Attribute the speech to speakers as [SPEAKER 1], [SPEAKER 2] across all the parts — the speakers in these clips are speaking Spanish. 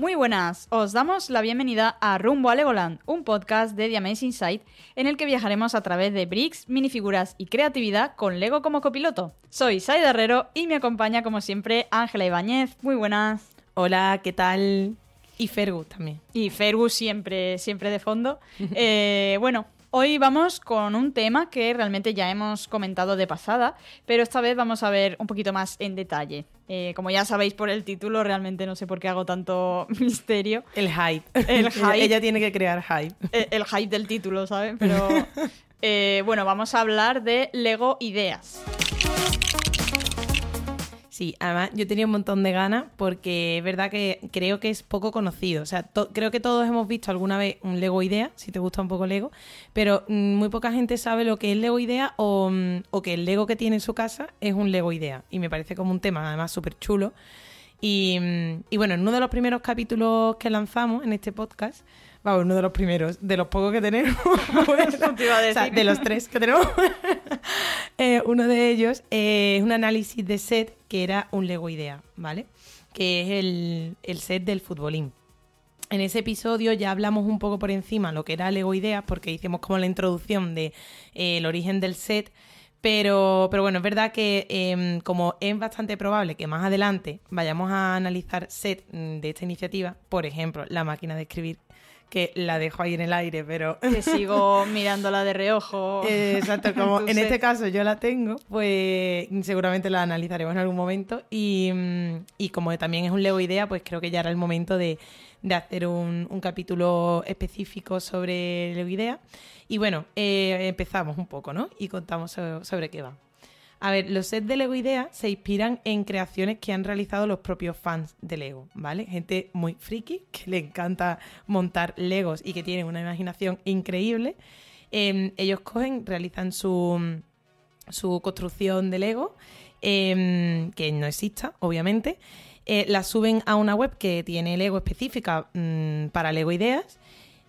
[SPEAKER 1] Muy buenas, os damos la bienvenida a Rumbo a Legoland, un podcast de The Amazing Site en el que viajaremos a través de bricks, minifiguras y creatividad con Lego como copiloto. Soy Saida Herrero y me acompaña como siempre Ángela Ibáñez. Muy buenas.
[SPEAKER 2] Hola, ¿qué tal? Y Fergus también.
[SPEAKER 1] Y Fergus siempre, siempre de fondo. Eh, bueno, Hoy vamos con un tema que realmente ya hemos comentado de pasada, pero esta vez vamos a ver un poquito más en detalle. Eh, como ya sabéis por el título, realmente no sé por qué hago tanto misterio.
[SPEAKER 2] El hype. El hype. Ella tiene que crear hype.
[SPEAKER 1] El, el hype del título, ¿sabes? Pero eh, bueno, vamos a hablar de Lego Ideas.
[SPEAKER 2] Sí, además yo tenía un montón de ganas porque es verdad que creo que es poco conocido. O sea, creo que todos hemos visto alguna vez un Lego Idea, si te gusta un poco Lego, pero mm, muy poca gente sabe lo que es Lego Idea mm, o, que el Lego que tiene en su casa es un Lego Idea. Y me parece como un tema además súper chulo. Y, mm, y bueno, en uno de los primeros capítulos que lanzamos en este podcast, Vamos, uno de los primeros, de los pocos que tenemos. de los tres que tenemos. Eh, uno de ellos es un análisis de set que era un Lego Idea, ¿vale? Que es el, set del futbolín. En ese episodio ya hablamos un poco por encima lo que era Lego Idea, porque hicimos como la introducción del de, eh, origen del set. Pero, pero bueno, es verdad que em, como es bastante probable que más adelante vayamos a analizar set mm, de esta iniciativa, por ejemplo, la máquina de escribir que la dejo ahí en el aire, pero...
[SPEAKER 1] Que sigo mirándola de reojo.
[SPEAKER 2] exacto, como en este caso yo la tengo, pues seguramente la analizaremos en algún momento. Y, y como también es un Lego Idea, pues creo que ya era el momento de, de hacer un, un, capítulo específico sobre Lego Idea. Y bueno, eh, empezamos un poco, ¿no? Y contamos sobre qué va. A ver, los sets de Lego Idea se inspiran en creaciones que han realizado los propios fans de Lego, ¿vale? Gente muy friki, que le encanta montar Legos y que tienen una imaginación increíble. Em, ellos cogen, realizan su, su construcción de Lego, em, que no exista, obviamente. Eh, la suben a una web que tiene Lego específica mm, para Lego Ideas,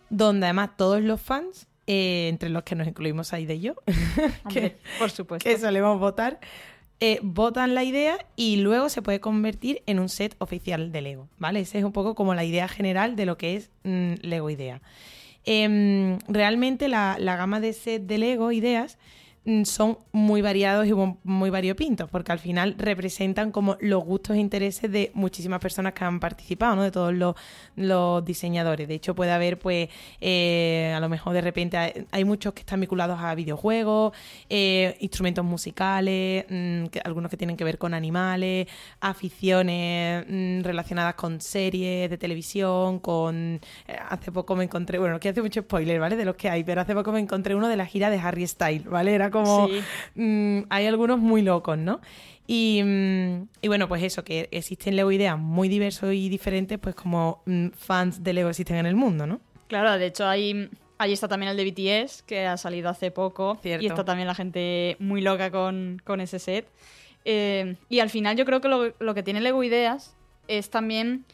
[SPEAKER 2] donde además todos los fans eh, entre los que nos incluimos ahí de yo,
[SPEAKER 1] que, por supuesto.
[SPEAKER 2] que solemos votar, eh, votan la idea y luego se puede convertir en un set oficial de Lego, ¿vale? Esa es un poco como la idea general de lo que es mm, Lego Idea. Em, realmente la, la, gama de set de Lego Ideas son muy variados y muy variopintos, porque al final representan como los gustos e intereses de muchísimas personas que han participado, ¿no? De todos los, diseñadores. De hecho, puede haber, pues, eh, a lo mejor de repente hay, muchos que están vinculados a videojuegos, eh, instrumentos musicales, mm, algunos que tienen que ver con animales, aficiones mm, relacionadas con series de televisión, con... Eh, hace poco me encontré, bueno, que hace mucho spoiler, ¿vale? De los que hay, pero hace poco me encontré uno de la gira de Harry Styles, ¿vale? Era como... Mm, hay algunos muy locos, ¿no? Mm, y, bueno, pues eso, que existen Lego ideas muy diversos y diferentes, pues como mm, fans de Lego existen en el mundo, ¿no?
[SPEAKER 1] Claro, de hecho hay... Ahí está también el de BTS, que ha salido hace poco. Y está también la gente muy loca con, ese set. Eh, y al final yo creo que lo, lo, que tiene Lego Ideas es también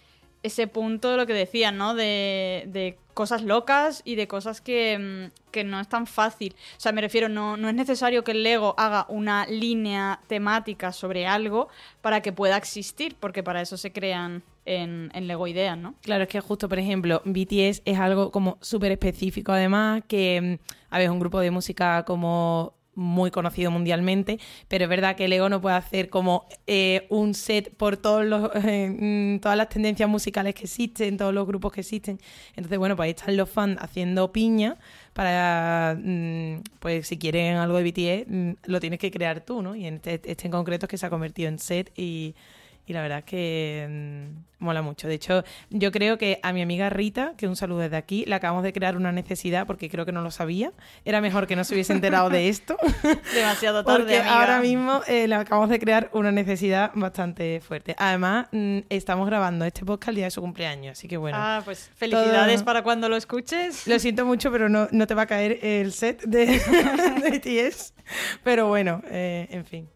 [SPEAKER 1] ese punto de lo que decían, ¿no? De, de cosas locas y de cosas que, mm, que, no es tan fácil. O sea, me refiero, no, no es necesario que el Lego haga una línea temática sobre algo para que pueda existir, porque para eso se crean en, en, Lego Ideas, ¿no?
[SPEAKER 2] Claro, es que justo, por ejemplo, BTS es algo como súper específico, además, que, mm, a ver, un grupo de música como muy conocido mundialmente, pero es verdad que Lego no puede hacer como eh, un set por todos los, eh, mm, todas las tendencias musicales que existen, todos los grupos que existen. Entonces, bueno, pues ahí están los fans haciendo piña para, mm, pues si quieren algo de BTS, mm, lo tienes que crear tú, ¿no? Y este, este en concreto es que se ha convertido en set y y la verdad es que mm, mola mucho. De hecho, yo creo que a mi amiga Rita, que un saludo desde aquí, le acabamos de crear una necesidad porque creo que no lo sabía. Era mejor que no se hubiese enterado de esto.
[SPEAKER 1] Demasiado tarde.
[SPEAKER 2] Porque ahora mismo eh, le acabamos de crear una necesidad bastante fuerte. Además, mm, estamos grabando este podcast el día de su cumpleaños, así que bueno.
[SPEAKER 1] Ah, pues felicidades para cuando lo escuches.
[SPEAKER 2] Lo siento mucho, pero no, no te va a caer el set de, de TS. Pero bueno, eh, en fin.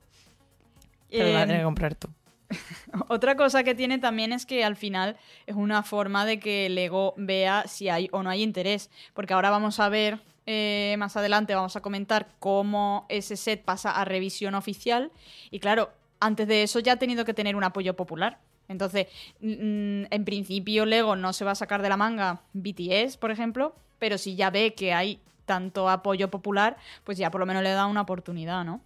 [SPEAKER 2] Te lo vas a tener que comprar tú.
[SPEAKER 1] Otra cosa que tiene también es que al final es una forma de que el ego vea si hay o no hay interés. Porque ahora vamos a ver, eh, más adelante vamos a comentar cómo ese set pasa a revisión oficial. Y claro, antes de eso ya ha tenido que tener un apoyo popular. Entonces, mm, en principio Lego no se va a sacar de la manga BTS, por ejemplo, pero si ya ve que hay tanto apoyo popular, pues ya por lo menos le da una oportunidad, ¿no?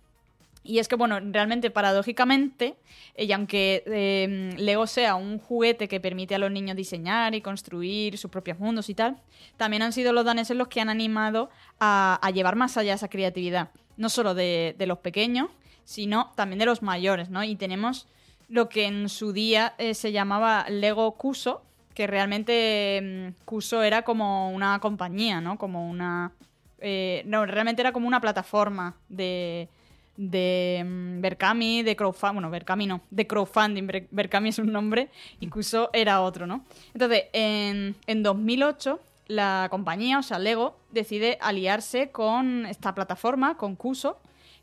[SPEAKER 1] Y es que, bueno, realmente, paradójicamente, y aunque em, Lego sea un juguete que permite a los niños diseñar y construir sus propios mundos y tal, también han sido los daneses los que han animado a, llevar más allá esa creatividad. No solo de, los pequeños, sino también de los mayores, ¿no? Y tenemos lo que en su día eh, se llamaba Lego Cuso, que realmente Cuso em, era como una compañía, ¿no? Como una... Eh, no, realmente era como una plataforma de de um, Berkami, de crowdfunding, bueno, Berkami no, de crowdfunding, Berkami es un nombre, incluso era otro, ¿no? Entonces, en, en 2008, la compañía, o sea, Lego, decide aliarse con esta plataforma, con Cuso,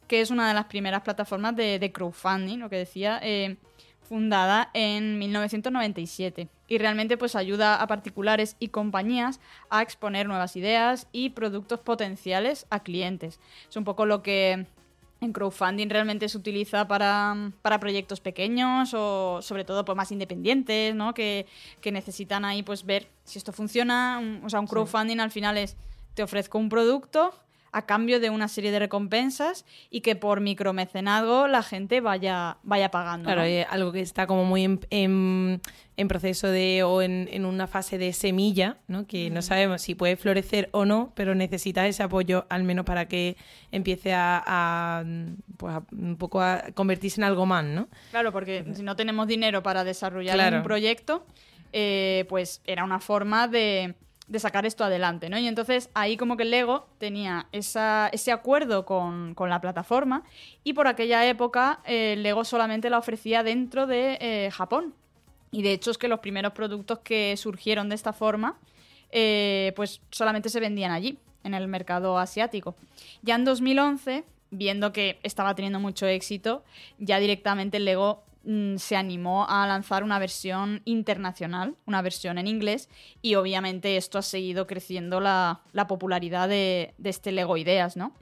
[SPEAKER 1] que es una de las primeras plataformas de, crowdfunding, lo que decía, eh, fundada en 1997 y realmente pues ayuda a particulares y compañías a exponer nuevas ideas y productos potenciales a clientes. Es un poco lo que en crowdfunding realmente se utiliza para, proyectos pequeños o sobre todo pues, más independientes, ¿no? Que, necesitan ahí pues ver si esto funciona. O sea, un crowdfunding al final es te ofrezco un producto a cambio de una serie de recompensas y que por micromecenazgo la gente vaya, vaya pagando.
[SPEAKER 2] Claro, algo que está como muy en, en, proceso de o en, una fase de semilla, ¿no? que no sabemos si puede florecer o no, pero necesita ese apoyo al menos para que empiece a, pues un poco a convertirse en algo más, ¿no?
[SPEAKER 1] Claro, porque si no tenemos dinero para desarrollar un proyecto, eh, pues era una forma de de sacar esto adelante, ¿no? Y entonces ahí como que Lego tenía ese acuerdo con, la plataforma y por aquella época eh, Lego solamente la ofrecía dentro de eh, Japón. Y de hecho es que los primeros productos que surgieron de esta forma eh, pues solamente se vendían allí, en el mercado asiático. Ya en 2011, viendo que estaba teniendo mucho éxito, ya directamente Lego se animó a lanzar una versión internacional, una versión en inglés, y obviamente esto ha seguido creciendo la, popularidad de, este Lego Ideas, ¿no?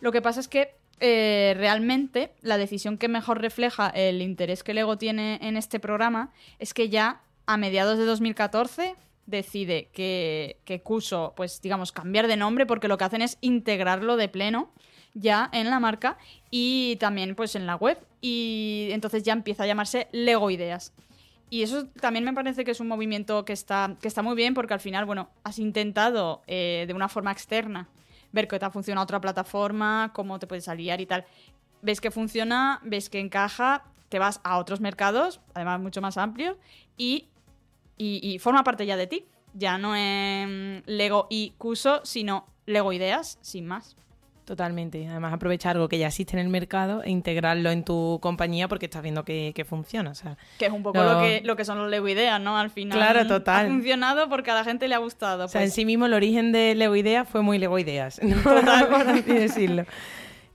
[SPEAKER 1] Lo que pasa es que eh, realmente la decisión que mejor refleja el interés que Lego tiene en este programa es que ya a mediados de 2014 decide que, que Cuso, pues digamos, cambiar de nombre porque lo que hacen es integrarlo de pleno ya en la marca y también pues en la web y entonces ya empieza a llamarse Lego Ideas. Y eso también me parece que es un movimiento que está, que está muy bien porque al final, bueno, has intentado eh, de una forma externa ver que te ha funcionado otra plataforma, cómo te puedes aliar y tal. Ves que funciona, ves que encaja, te vas a otros mercados, además mucho más amplios, y, y, forma parte ya de ti. Ya no es Lego y Cuso, sino Lego Ideas, sin más.
[SPEAKER 2] Totalmente. Además, aprovechar algo que ya existe en el mercado e integrarlo en tu compañía porque estás viendo que, funciona. O sea,
[SPEAKER 1] que es un poco lo, que, lo que son los Lego Ideas, ¿no? Al final.
[SPEAKER 2] Claro, total.
[SPEAKER 1] Ha funcionado porque a la gente le ha gustado.
[SPEAKER 2] O sea, en pues. sí mismo el origen de Lego Ideas fue muy Lego Ideas. Total, por así decirlo.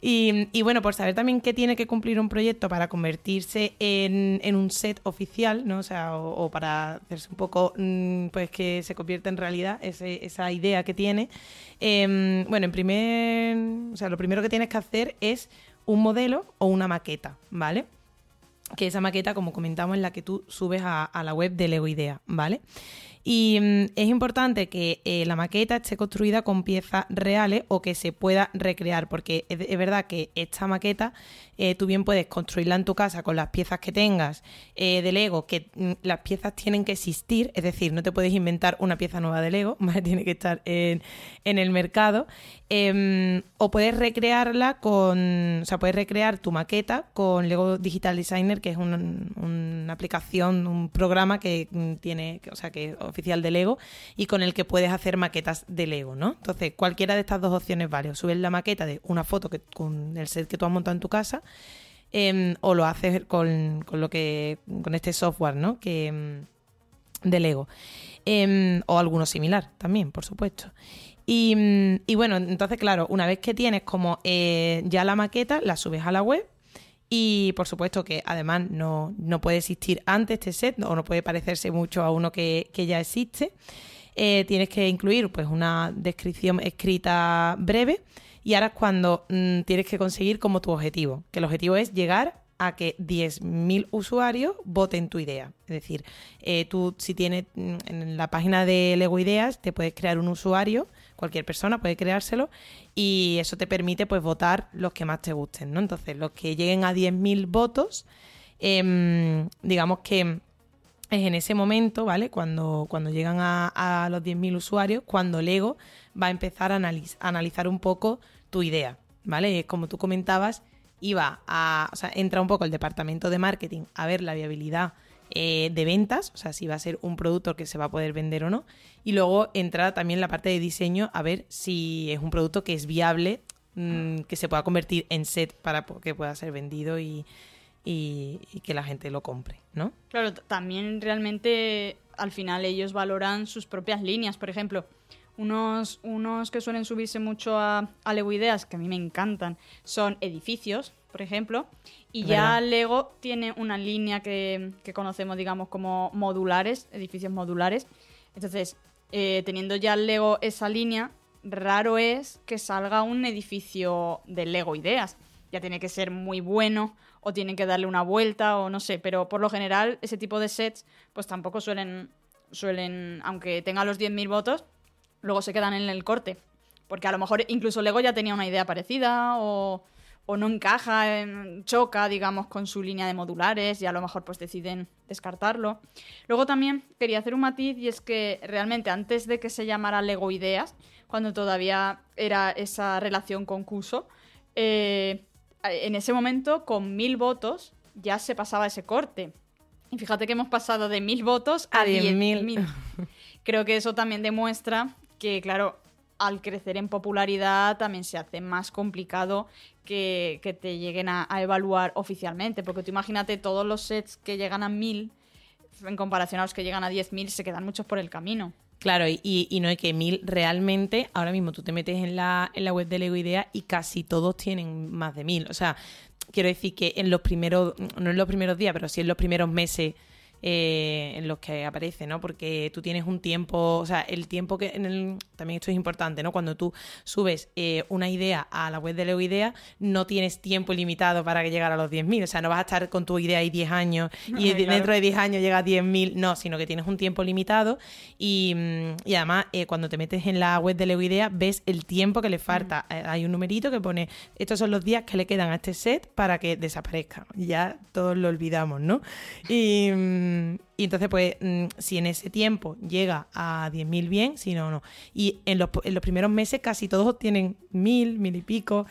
[SPEAKER 2] Y, bueno, por saber también qué tiene que cumplir un proyecto para convertirse en, un set oficial, ¿no? O sea, o, para hacerse un poco, mm, pues que se convierta en realidad esa idea que tiene. Em, bueno, en primer, o sea, lo primero que tienes que hacer es un modelo o una maqueta, ¿vale? Que esa maqueta, como comentamos, es la que tú subes a, a la web de Lego Idea, ¿vale? Y mm, es importante que eh, la maqueta esté construida con piezas reales o que se pueda recrear, porque es, verdad que esta maqueta eh, tú bien puedes construirla en tu casa con las piezas que tengas eh, de Lego, que mm, las piezas tienen que existir, es decir, no te puedes inventar una pieza nueva de Lego, tiene que estar en, el mercado, em, o puedes recrearla con, o sea, puedes recrear tu maqueta con Lego Digital Designer, que es una aplicación, un programa que mm, tiene, o sea, que oficial de Lego y con el que puedes hacer maquetas de Lego, ¿no? Entonces, cualquiera de estas dos opciones vale. O subes la maqueta de una foto que, con el set que tú has montado en tu casa em, o lo haces con, lo que con este software, ¿no? Que em, de Lego. Em, o alguno similar también, por supuesto. Y, y, bueno, entonces, claro, una vez que tienes como eh, ya la maqueta, la subes a la web y por supuesto que además no, puede existir antes este set o no puede parecerse mucho a uno que, ya existe. Eh, tienes que incluir pues una descripción escrita breve y ahora es cuando mm, tienes que conseguir como tu objetivo, que el objetivo es llegar a que 10.000 usuarios voten tu idea. Es decir, eh, tú si tienes mm, en la página de Lego Ideas, te puedes crear un usuario, cualquier persona puede creárselo, y eso te permite pues votar los que más te gusten, ¿no? Entonces, los que lleguen a 10.000 votos, em, digamos que es en ese momento, ¿vale? Cuando, cuando llegan a, los 10.000 usuarios, cuando Lego va a empezar a, analizar un poco tu idea, ¿vale? Como tú comentabas, iba a, o sea, entra un poco el departamento de marketing a ver la viabilidad eh, de ventas, o sea, si va a ser un producto que se va a poder vender o no. Y luego entra también la parte de diseño a ver si es un producto que es viable, mm, que se pueda convertir en set para que pueda ser vendido y, que la gente lo compre, ¿no?
[SPEAKER 1] Claro, también realmente al final ellos valoran sus propias líneas. Por ejemplo, unos, unos que suelen subirse mucho a, a Lego Ideas, que a mí me encantan, son edificios, por ejemplo. Y ya Lego tiene una línea que, conocemos, digamos, como modulares, edificios modulares. Entonces, eh, teniendo ya Lego esa línea, raro es que salga un edificio de Lego Ideas. Ya tiene que ser muy bueno o tienen que darle una vuelta o no sé, pero por lo general ese tipo de sets pues tampoco suelen, suelen aunque tenga los 10.000 votos, luego se quedan en el corte. Porque a lo mejor incluso Lego ya tenía una idea parecida o, o no encaja, choca, digamos, con su línea de modulares y a lo mejor pues deciden descartarlo. Luego también quería hacer un matiz y es que realmente antes de que se llamara Lego Ideas, cuando todavía era esa relación con Cuso, eh, en ese momento, con mil votos, ya se pasaba ese corte. Y fíjate que hemos pasado de mil votos a, diez mil. Creo que eso también demuestra que, claro, al crecer en popularidad también se hace más complicado que, te lleguen a, evaluar oficialmente. Porque tú imagínate todos los sets que llegan a mil, en comparación a los que llegan a diez mil, se quedan muchos por el camino.
[SPEAKER 2] Claro, y, no hay que mil realmente, ahora mismo tú te metes en la, en la web de Lego Idea y casi todos tienen más de mil. O sea, quiero decir que en los primeros, no en los primeros días, pero sí en los primeros meses eh, en los que aparece, ¿no? Porque tú tienes un tiempo, o sea, el tiempo que en el, también esto es importante, ¿no? Cuando tú subes eh, una idea a la web de Leo Idea, no tienes tiempo limitado para que llegara a los 10.000, o sea, no vas a estar con tu idea ahí 10 años y dentro de 10 años llega a 10.000, no, sino que tienes un tiempo limitado y, mm, además eh, cuando te metes en la web de Leo Idea ves el tiempo que le falta. Hay un numerito que pone, estos son los días que le quedan a este set para que desaparezca. Ya todos lo olvidamos, ¿no? Y mm, Mm, y entonces, pues, mm, si en ese tiempo llega a 10.000 bien, si no, no. Y en los, en los primeros meses casi todos tienen mil, mil y pico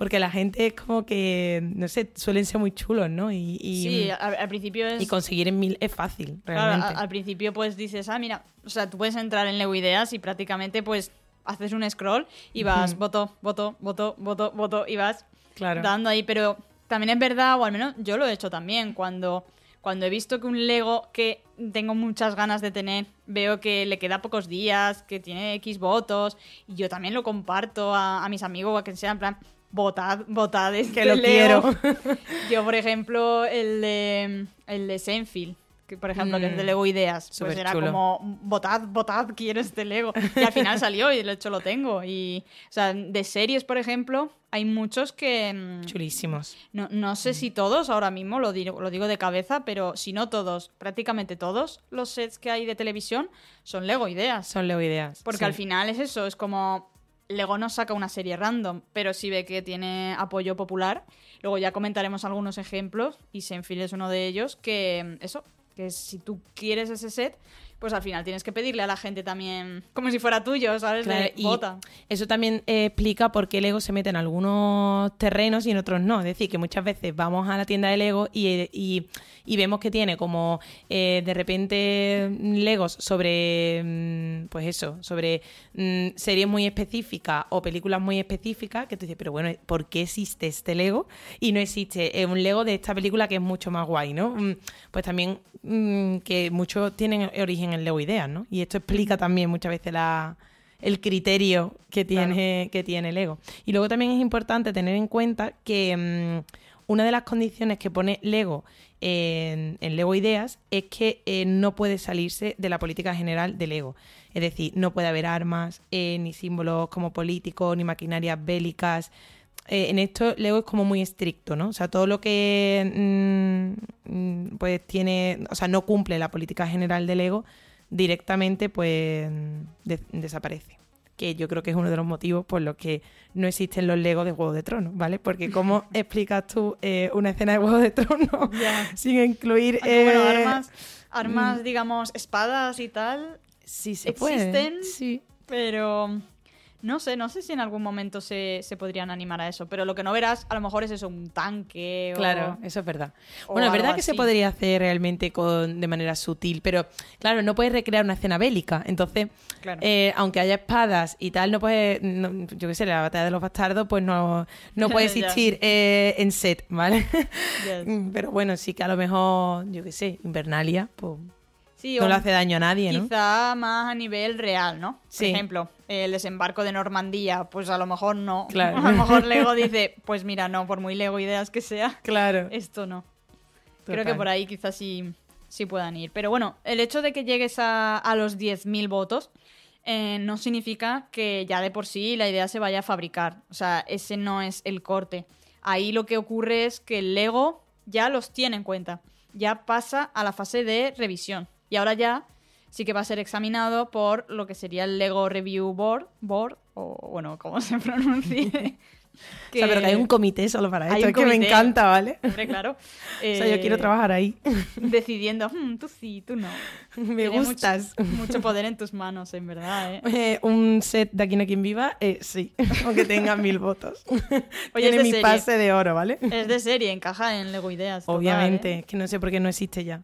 [SPEAKER 2] porque la gente es como que, no sé, suelen ser muy chulos, ¿no? Y,
[SPEAKER 1] sí, al, principio es...
[SPEAKER 2] Y conseguir en mil es fácil, realmente.
[SPEAKER 1] Claro, al, principio pues dices, ah, mira, o sea, tú puedes entrar en Lego Ideas y prácticamente pues haces un scroll y vas, voto, voto, voto, voto, voto, y vas dando ahí, pero también es verdad, o al menos yo lo he hecho también, cuando cuando he visto que un Lego que tengo muchas ganas de tener, veo que le queda pocos días, que tiene X votos, y yo también lo comparto a, mis amigos o a quien sea, en plan, votad, votad es
[SPEAKER 2] que lo quiero.
[SPEAKER 1] yo, por ejemplo, el de, el de Senfield por ejemplo, que es de mm. Lego Ideas. pues era como, votad, votad, quiero este Lego. Y al final salió y de hecho lo tengo. Y, o sea, de series, por ejemplo, hay muchos que...
[SPEAKER 2] Mm, Chulísimos.
[SPEAKER 1] No, no sé si todos, ahora mismo lo digo, lo digo de cabeza, pero si no todos, prácticamente todos los sets que hay de televisión son Lego Ideas.
[SPEAKER 2] Son Lego Ideas.
[SPEAKER 1] Porque al final es eso, es como... Lego no saca una serie random, pero sí ve que tiene apoyo popular. Luego ya comentaremos algunos ejemplos y Senfil es uno de ellos que eso que si tú quieres ese set, pues al final tienes que pedirle a la gente también como si fuera tuyo, ¿sabes? y
[SPEAKER 2] Eso también eh, explica por qué el Lego se mete en algunos terrenos y en otros no. Es decir, que muchas veces vamos a la tienda de Lego y, vemos que tiene como eh, de repente Legos sobre, mm, pues eso, sobre mm, series muy específicas o películas muy específicas, que tú dices, pero bueno, ¿por qué existe este Lego? Y no existe eh, un Lego de esta película que es mucho más guay, ¿no? Mm, pues también que muchos tienen origen en el Lego Ideas, ¿no? Y esto explica también muchas veces la, el criterio que tiene, que tiene el Lego. Y luego también es importante tener en cuenta que mm, una de las condiciones que pone Lego en, Lego Ideas es que eh, no puede salirse de la política general de Lego. Es decir, no puede haber armas, eh, ni símbolos como políticos, ni maquinarias bélicas. Eh, en esto Lego es como muy estricto, ¿no? O sea, todo lo que mm, mm, pues tiene, o sea, no cumple la política general de Lego, directamente pues desaparece. Que yo creo que es uno de los motivos por los que no existen los Legos de Juego de Tronos, ¿vale? Porque ¿cómo explicas tú eh, una escena de Juego de Tronos sin incluir...
[SPEAKER 1] bueno, armas, armas, mm. digamos, espadas y tal,
[SPEAKER 2] sí se
[SPEAKER 1] existen,
[SPEAKER 2] sí.
[SPEAKER 1] pero no sé, no sé si en algún momento se, podrían animar a eso, pero lo que no verás a lo mejor es eso, un tanque.
[SPEAKER 2] Claro, eso es verdad. Bueno, es verdad que se podría hacer realmente con, de manera sutil, pero claro, no puedes recrear una escena bélica. Entonces, eh, aunque haya espadas y tal, no puede, yo qué sé, la batalla de los bastardos, pues no, no puede existir eh, en set, ¿vale? pero bueno, sí que a lo mejor, yo qué sé, Invernalia, pues no le hace daño a nadie,
[SPEAKER 1] ¿no? Quizá más a nivel real, ¿no? Por ejemplo, el desembarco de Normandía, pues a lo mejor no. Claro. A lo mejor Lego dice, pues mira, no, por muy Lego ideas que sea,
[SPEAKER 2] claro.
[SPEAKER 1] esto no. Creo que por ahí quizás sí, sí puedan ir. Pero bueno, el hecho de que llegues a, a los 10.000 votos eh, no significa que ya de por sí la idea se vaya a fabricar. O sea, ese no es el corte. Ahí lo que ocurre es que el Lego ya los tiene en cuenta. Ya pasa a la fase de revisión. Y ahora ya sí que va a ser examinado por lo que sería el Lego Review Board, board o bueno, como se pronuncie.
[SPEAKER 2] O sea, pero que hay un comité solo para esto, es que me encanta, ¿vale?
[SPEAKER 1] Hombre, claro.
[SPEAKER 2] o sea, yo quiero eh, trabajar ahí.
[SPEAKER 1] Decidiendo, hmm, tú sí, tú no.
[SPEAKER 2] Me gustas.
[SPEAKER 1] Mucho, poder en tus manos, en verdad, ¿eh?
[SPEAKER 2] eh un set de Aquí no quien viva, eh, sí, aunque tenga mil votos. Oye, Tiene mi pase de oro, ¿vale?
[SPEAKER 1] Es de serie, encaja en Lego Ideas.
[SPEAKER 2] Obviamente, es que no sé por qué no existe ya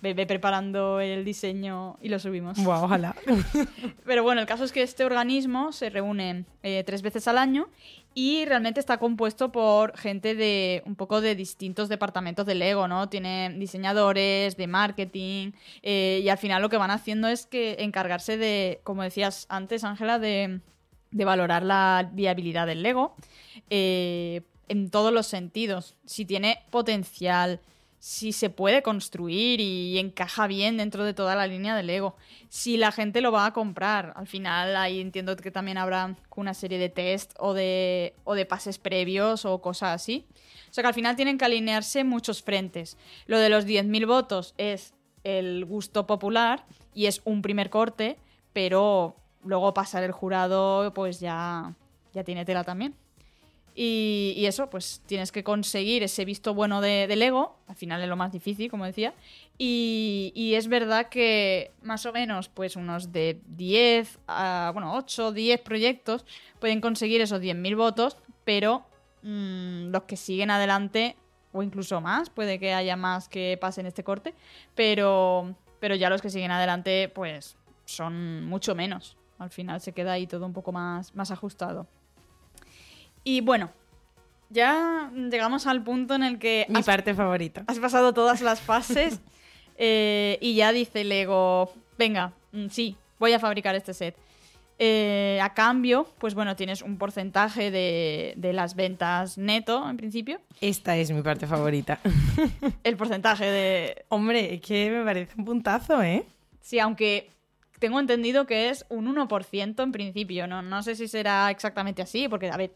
[SPEAKER 1] ve, preparando el diseño y lo subimos.
[SPEAKER 2] ojalá.
[SPEAKER 1] Pero bueno, el caso es que este organismo se reúne eh, tres veces al año y realmente está compuesto por gente de un poco de distintos departamentos de Lego, ¿no? Tiene diseñadores, de marketing, eh, y al final lo que van haciendo es que encargarse de, como decías antes, Ángela, de, valorar la viabilidad del Lego eh, en todos los sentidos. Si tiene potencial, si se puede construir y encaja bien dentro de toda la línea de Lego. Si la gente lo va a comprar. Al final ahí entiendo que también habrá una serie de test o de, o de pases previos o cosas así. O sea que al final tienen que alinearse muchos frentes. Lo de los 10.000 votos es el gusto popular y es un primer corte, pero luego pasar el jurado pues ya, ya tiene tela también. Y, eso, pues tienes que conseguir ese visto bueno de, Lego, al final es lo más difícil, como decía. Y, es verdad que más o menos, pues unos de 10 a, bueno, 8, 10 proyectos pueden conseguir esos 10.000 votos, pero mm, los que siguen adelante, o incluso más, puede que haya más que pasen este corte, pero, pero ya los que siguen adelante, pues son mucho menos. Al final se queda ahí todo un poco más, más ajustado. Y bueno, ya llegamos al punto en el que...
[SPEAKER 2] Mi parte favorita.
[SPEAKER 1] Has pasado todas las fases eh, y ya dice Lego, venga, mm, sí, voy a fabricar este set. Eh, a cambio, pues bueno, tienes un porcentaje de, de, las ventas neto, en principio.
[SPEAKER 2] Esta es mi parte favorita.
[SPEAKER 1] El porcentaje de...
[SPEAKER 2] Hombre, es que me parece un puntazo, ¿eh?
[SPEAKER 1] Sí, aunque tengo entendido que es un 1% en principio. No, no sé si será exactamente así, porque, a ver,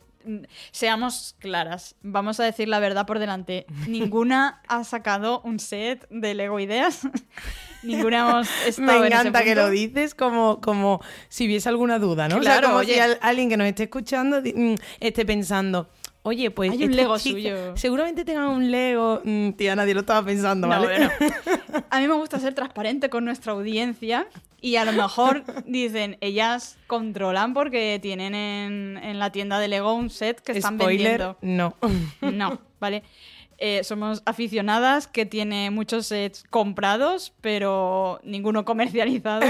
[SPEAKER 1] seamos claras, vamos a decir la verdad por delante. Ninguna ha sacado un set de Lego Ideas. Ninguna hemos estado
[SPEAKER 2] Me encanta que lo dices como, como si hubiese alguna duda, ¿no?
[SPEAKER 1] Claro,
[SPEAKER 2] o sea, como si alguien que nos esté escuchando mm, esté pensando. Oye, pues.
[SPEAKER 1] Hay un Lego suyo.
[SPEAKER 2] Seguramente tengan un Lego. Mm, tía, nadie lo estaba pensando, ¿vale?
[SPEAKER 1] A mí me gusta ser transparente con nuestra audiencia y a lo mejor dicen, ellas controlan porque tienen en, la tienda de Lego un set que están vendiendo.
[SPEAKER 2] No.
[SPEAKER 1] No, ¿vale? Eh, somos aficionadas que tiene muchos sets comprados, pero ninguno comercializado.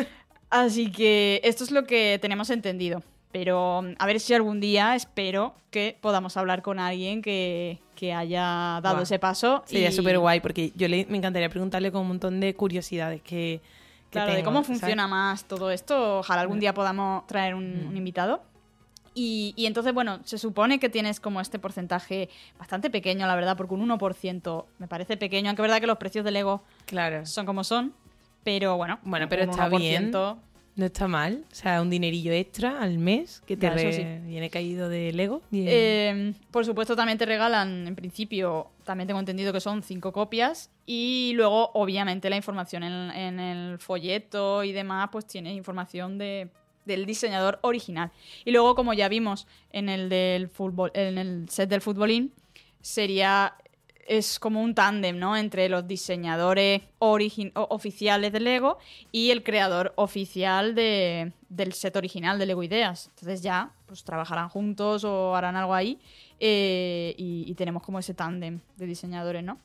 [SPEAKER 1] Así que esto es lo que tenemos entendido. Pero a ver si algún día espero que podamos hablar con alguien que, haya dado ese paso.
[SPEAKER 2] Sería súper guay, porque yo le, me encantaría preguntarle con un montón de curiosidades que,
[SPEAKER 1] claro, de cómo funciona más todo esto. Ojalá algún día podamos traer un, mm. invitado. Y, entonces, bueno, se supone que tienes como este porcentaje bastante pequeño, la verdad, porque un 1% me parece pequeño, aunque es verdad que los precios del Lego
[SPEAKER 2] claro.
[SPEAKER 1] son como son. Pero bueno,
[SPEAKER 2] bueno pero está bien. No está mal. O sea, un dinerillo extra al mes que te viene caído de Lego.
[SPEAKER 1] Em, por supuesto, también te regalan, en principio, también tengo entendido que son cinco copias. Y luego, obviamente, la información en, el folleto y demás, pues tiene información de, del diseñador original. Y luego, como ya vimos en el del fútbol, en el set del futbolín, sería es como un tándem, ¿no? Entre los diseñadores oficiales de Lego y el creador oficial de, del set original de Lego Ideas. Entonces ya, pues trabajarán juntos o harán algo ahí eh, y, tenemos como ese tándem de diseñadores, ¿no?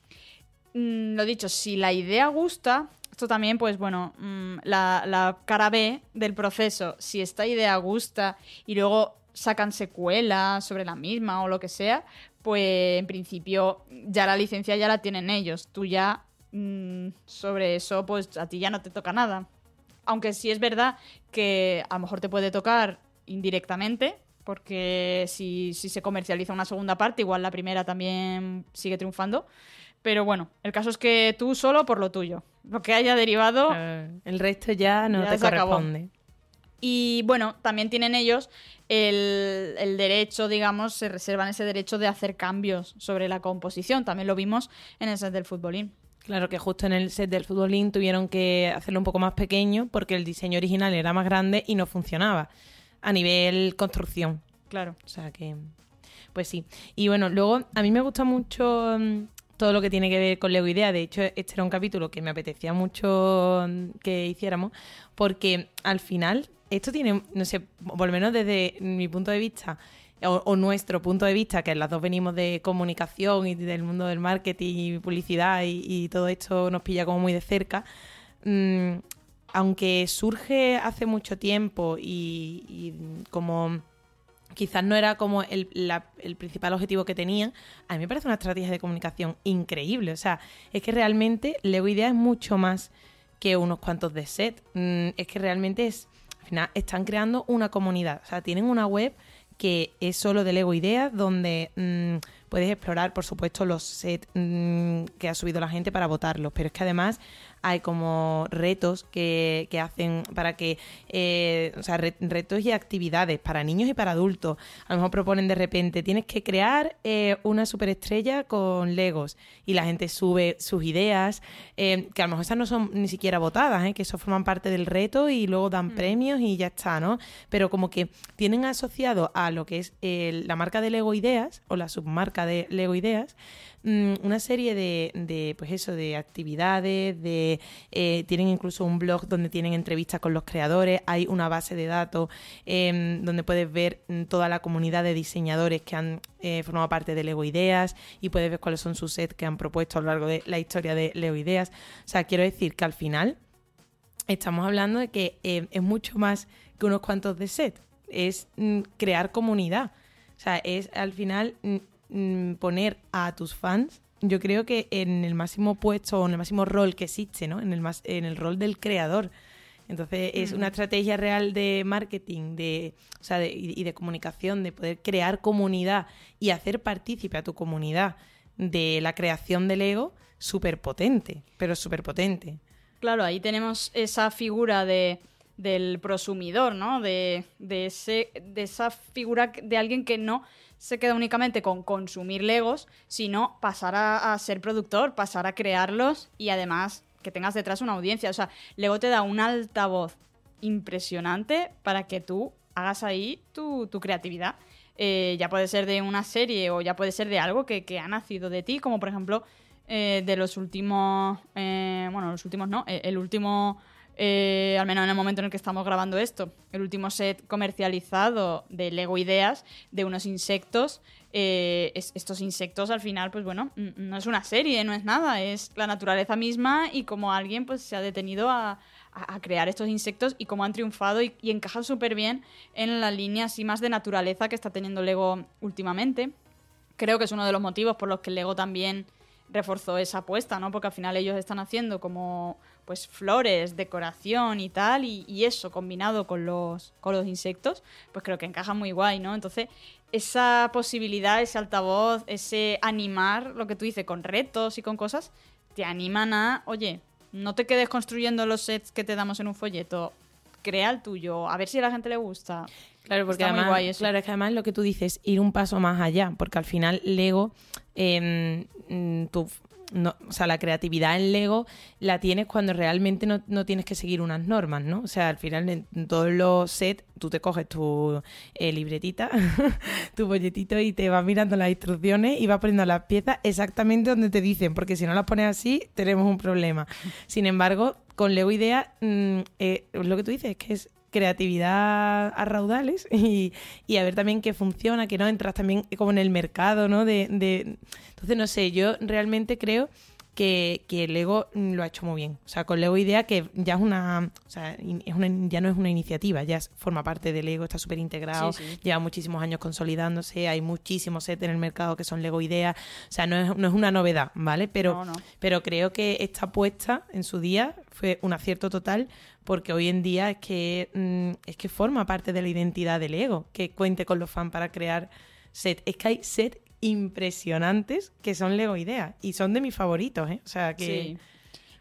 [SPEAKER 1] Mm, lo dicho, si la idea gusta, esto también, pues bueno, mm, la, la cara B del proceso, si esta idea gusta y luego sacan secuelas sobre la misma o lo que sea, pues en principio ya la licencia ya la tienen ellos. Tú ya mm, sobre eso, pues a ti ya no te toca nada. Aunque sí es verdad que a lo mejor te puede tocar indirectamente, porque si, se comercializa una segunda parte, igual la primera también sigue triunfando. Pero bueno, el caso es que tú solo por lo tuyo. Lo que haya derivado.
[SPEAKER 2] el resto ya no te corresponde.
[SPEAKER 1] Y bueno, también tienen ellos el, derecho, digamos, se reservan ese derecho de hacer cambios sobre la composición. También lo vimos en el set del futbolín.
[SPEAKER 2] Claro que justo en el set del futbolín tuvieron que hacerlo un poco más pequeño porque el diseño original era más grande y no funcionaba a nivel construcción.
[SPEAKER 1] Claro.
[SPEAKER 2] O sea que, pues sí. Y bueno, luego a mí me gusta mucho mm, todo lo que tiene que ver con Lego Idea. De hecho, este era un capítulo que me apetecía mucho mm, que hiciéramos porque al final esto tiene, no sé, por lo menos desde mi punto de vista, o, nuestro punto de vista, que las dos venimos de comunicación y del mundo del marketing y publicidad y, todo esto nos pilla como muy de cerca, mm, aunque surge hace mucho tiempo y, como quizás no era como el, principal objetivo que tenía, a mí me parece una estrategia de comunicación increíble. O sea, es que realmente Lego Idea es mucho más que unos cuantos de set. Mm, es que realmente es están creando una comunidad. O sea, tienen una web que es solo de Lego Ideas, donde mm, puedes explorar, por supuesto, los sets mm, que ha subido la gente para votarlos. Pero es que además hay como retos que, hacen para que, eh, o sea, retos y actividades para niños y para adultos. A lo mejor proponen de repente, tienes que crear eh, una superestrella con Legos y la gente sube sus ideas, eh, que a lo mejor esas no son ni siquiera votadas, que eso forman parte del reto y luego dan mm. premios y ya está, ¿no? Pero como que tienen asociado a lo que es la marca de Lego Ideas o la submarca de Lego Ideas, Mm, una serie de, de, pues eso, de actividades, de eh, tienen incluso un blog donde tienen entrevistas con los creadores, hay una base de datos em, donde puedes ver mm, toda la comunidad de diseñadores que han eh, formado parte de Lego Ideas y puedes ver cuáles son sus sets que han propuesto a lo largo de la historia de Lego Ideas. O sea, quiero decir que al final estamos hablando de que eh, es mucho más que unos cuantos de set, es mm, crear comunidad. O sea, es al final poner a tus fans, yo creo que en el máximo puesto o en el máximo rol que existe, ¿no? En el, más, en el rol del creador. Entonces es una estrategia real de marketing de, o sea, y de comunicación, de poder crear comunidad y hacer partícipe a tu comunidad de la creación del ego, súper potente, pero súper potente.
[SPEAKER 1] Claro, ahí tenemos esa figura de, del prosumidor, ¿no? De, de, ese, de esa figura de alguien que no se queda únicamente con consumir Legos, sino pasar a, ser productor, pasar a crearlos y además que tengas detrás una audiencia. O sea, Lego te da un altavoz impresionante para que tú hagas ahí tu, creatividad. Eh, ya puede ser de una serie o ya puede ser de algo que, ha nacido de ti, como por ejemplo eh, de los últimos, eh, bueno, los últimos no, el último eh, al menos en el momento en el que estamos grabando esto, el último set comercializado de Lego Ideas de unos insectos. Eh, estos insectos al final, pues bueno, no es una serie, no es nada, es la naturaleza misma y como alguien pues se ha detenido a, crear estos insectos y cómo han triunfado y, y encajan súper bien en la línea así más de naturaleza que está teniendo Lego últimamente. Creo que es uno de los motivos por los que Lego también reforzó esa apuesta, ¿no? Porque al final ellos están haciendo como pues flores, decoración y tal, y, eso combinado con los, con los insectos, pues creo que encaja muy guay, ¿no? Entonces, esa posibilidad, ese altavoz, ese animar, lo que tú dices, con retos y con cosas, te animan a, oye, no te quedes construyendo los sets que te damos en un folleto, crea el tuyo, a ver si a la gente le gusta.
[SPEAKER 2] Claro, porque además, claro, es que además lo que tú dices, ir un paso más allá, porque al final Lego, eh, tu no, o sea, la creatividad en Lego la tienes cuando realmente no, tienes que seguir unas normas, ¿no? O sea, al final en, todos los sets tú te coges tu eh, libretita, tu bolletito y te vas mirando las instrucciones y vas poniendo las piezas exactamente donde te dicen, porque si no las pones así tenemos un problema. Sin embargo, con Lego Idea, mm, eh, lo que tú dices es que es creatividad a raudales y, y, a ver también qué funciona, que no entras también como en el mercado, ¿no? De, de... Entonces, no sé, yo realmente creo que, que Lego lo ha hecho muy bien. O sea, con Lego Idea, que ya es una, o sea, es una, ya no es una iniciativa, ya forma parte de Lego, está súper integrado, lleva muchísimos años consolidándose, hay muchísimos sets en el mercado que son Lego Idea, o sea, no es, no es una novedad, ¿vale? Pero, pero creo que esta apuesta en su día fue un acierto total porque hoy en día es que, mm, es que forma parte de la identidad del ego, que cuente con los fans para crear set. Es que hay set impresionantes que son Lego Idea y son de mis favoritos, ¿eh? O sea que...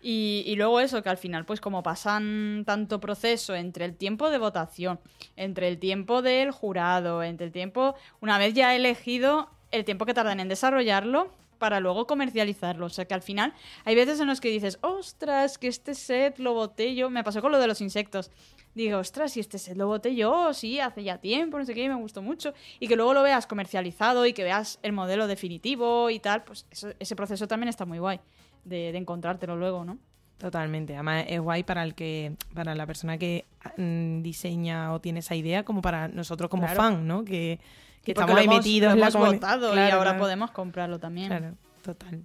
[SPEAKER 1] Y, luego eso, que al final, pues como pasan tanto proceso entre el tiempo de votación, entre el tiempo del jurado, entre el tiempo, una vez ya elegido, el tiempo que tardan en desarrollarlo, para luego comercializarlo. O sea que al final hay veces en los que dices, ostras, que este set lo boté yo. Me pasó con lo de los insectos. Digo, ostras, si este set lo boté yo, sí, hace ya tiempo, no sé qué, me gustó mucho. Y que luego lo veas comercializado y que veas el modelo definitivo y tal, pues ese proceso también está muy guay de, encontrártelo luego, ¿no?
[SPEAKER 2] Totalmente. Además es guay para el que, para la persona que mm, diseña o tiene esa idea, como para nosotros como fan, ¿no? Que, que estamos ahí metidos
[SPEAKER 1] en la votado y ahora podemos comprarlo también.
[SPEAKER 2] Claro, total.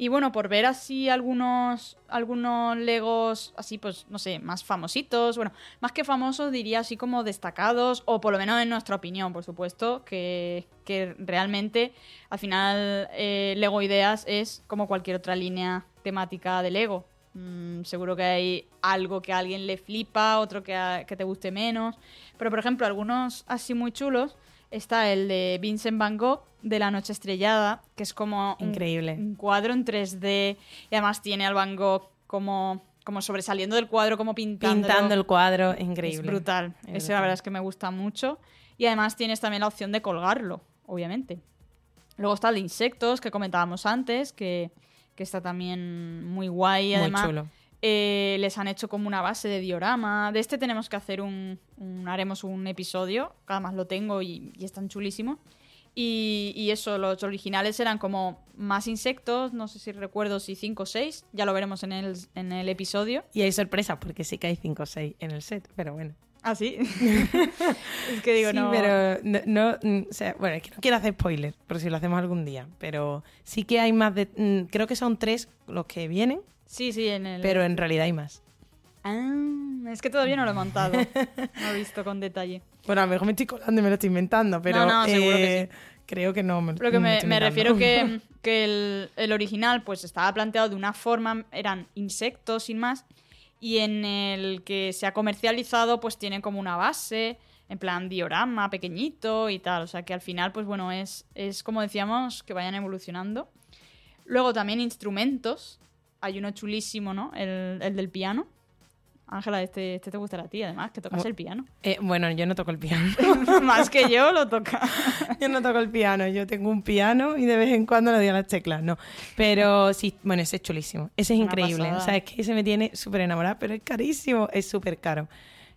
[SPEAKER 1] Y bueno, por ver así algunos, algunos Legos así, pues, no sé, más famositos, bueno, más que famosos diría así como destacados, o por lo menos en nuestra opinión, por supuesto, que, que realmente al final eh, Lego Ideas es como cualquier otra línea temática de Lego. Mm, seguro que hay algo que a alguien le flipa, otro que, que te guste menos, pero por ejemplo, algunos así muy chulos está el de Vincent Van Gogh de La Noche Estrellada, que es como
[SPEAKER 2] Increíble.
[SPEAKER 1] Un, cuadro en 3D y además tiene al Van Gogh como, como sobresaliendo del cuadro, como pintando.
[SPEAKER 2] Pintando el cuadro, increíble.
[SPEAKER 1] Es brutal. Ese la verdad es que me gusta mucho. Y además tienes también la opción de colgarlo, obviamente. Luego está el de insectos que comentábamos antes, que, que está también muy guay. Además, muy chulo. Eh, les han hecho como una base de diorama. De este tenemos que hacer un, haremos un episodio, además lo tengo y, y están chulísimos. Y, y, eso, los originales eran como más insectos, no sé si recuerdo si 5 o 6, ya lo veremos en el, en el episodio.
[SPEAKER 2] Y hay sorpresa, porque sí que hay 5 o 6 en el set, pero bueno.
[SPEAKER 1] Ah, sí. es que digo,
[SPEAKER 2] sí,
[SPEAKER 1] no.
[SPEAKER 2] pero no, mm, o sea, bueno, es que no quiero hacer spoiler, por si lo hacemos algún día. Pero sí que hay más de. Mm, creo que son tres los que vienen.
[SPEAKER 1] Sí, sí, en el.
[SPEAKER 2] Pero en realidad hay más.
[SPEAKER 1] Ah, es que todavía no lo he montado. no he visto con detalle.
[SPEAKER 2] Bueno, a lo mejor me estoy colando y me lo estoy inventando, pero.
[SPEAKER 1] No, no, seguro que sí.
[SPEAKER 2] Eh, creo que no.
[SPEAKER 1] Me, Pero que me, me, refiero que, que el, el, original pues estaba planteado de una forma, eran insectos sin más, y en el que se ha comercializado pues tiene como una base, en plan diorama, pequeñito y tal. O sea que al final pues bueno, es, es como decíamos, que vayan evolucionando. Luego también instrumentos. Hay uno chulísimo, ¿no? El, el del piano. Ángela, este, este te gustará a ti, además, que tocas el piano.
[SPEAKER 2] Eh, bueno, yo no toco el piano.
[SPEAKER 1] Más que yo lo toca.
[SPEAKER 2] yo no toco el piano, yo tengo un piano y de vez en cuando le doy a las teclas, no. Pero sí, bueno, ese es chulísimo. Ese es increíble. O sea, es que ese me tiene súper enamorada, pero es carísimo, es súper caro.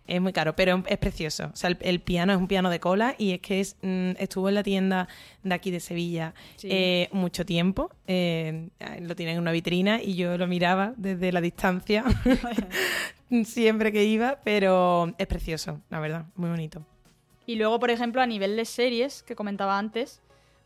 [SPEAKER 2] Es muy caro, pero es precioso. O sea, el, piano es un piano de cola y es que es, mm, estuvo en la tienda de aquí de Sevilla eh, mucho tiempo. Eh, lo tienen en una vitrina y yo lo miraba desde la distancia siempre que iba, pero es precioso, la verdad, muy bonito.
[SPEAKER 1] Y luego, por ejemplo, a nivel de series que comentaba antes,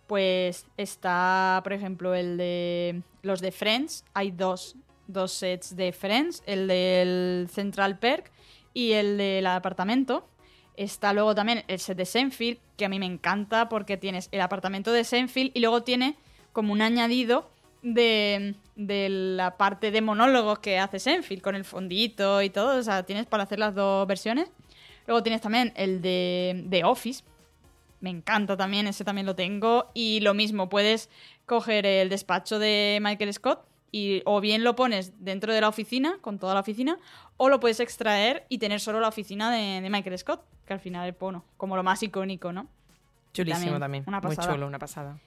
[SPEAKER 1] pues está, por ejemplo, el de los de Friends. Hay dos, dos sets de Friends, el del Central Perk y el del apartamento. Está luego también el set de Senfield, que a mí me encanta porque tienes el apartamento de Senfield y luego tiene como un añadido de, de, la parte de monólogos que hace Senfield con el fondito y todo. O sea, tienes para hacer las dos versiones. Luego tienes también el de, de Office. Me encanta también, ese también lo tengo. Y lo mismo, puedes coger el despacho de Michael Scott y o bien lo pones dentro de la oficina, con toda la oficina, o lo puedes extraer y tener solo la oficina de, Michael Scott, que al final es bueno, como lo más icónico, ¿no?
[SPEAKER 2] Chulísimo también, Una muy chulo, una pasada.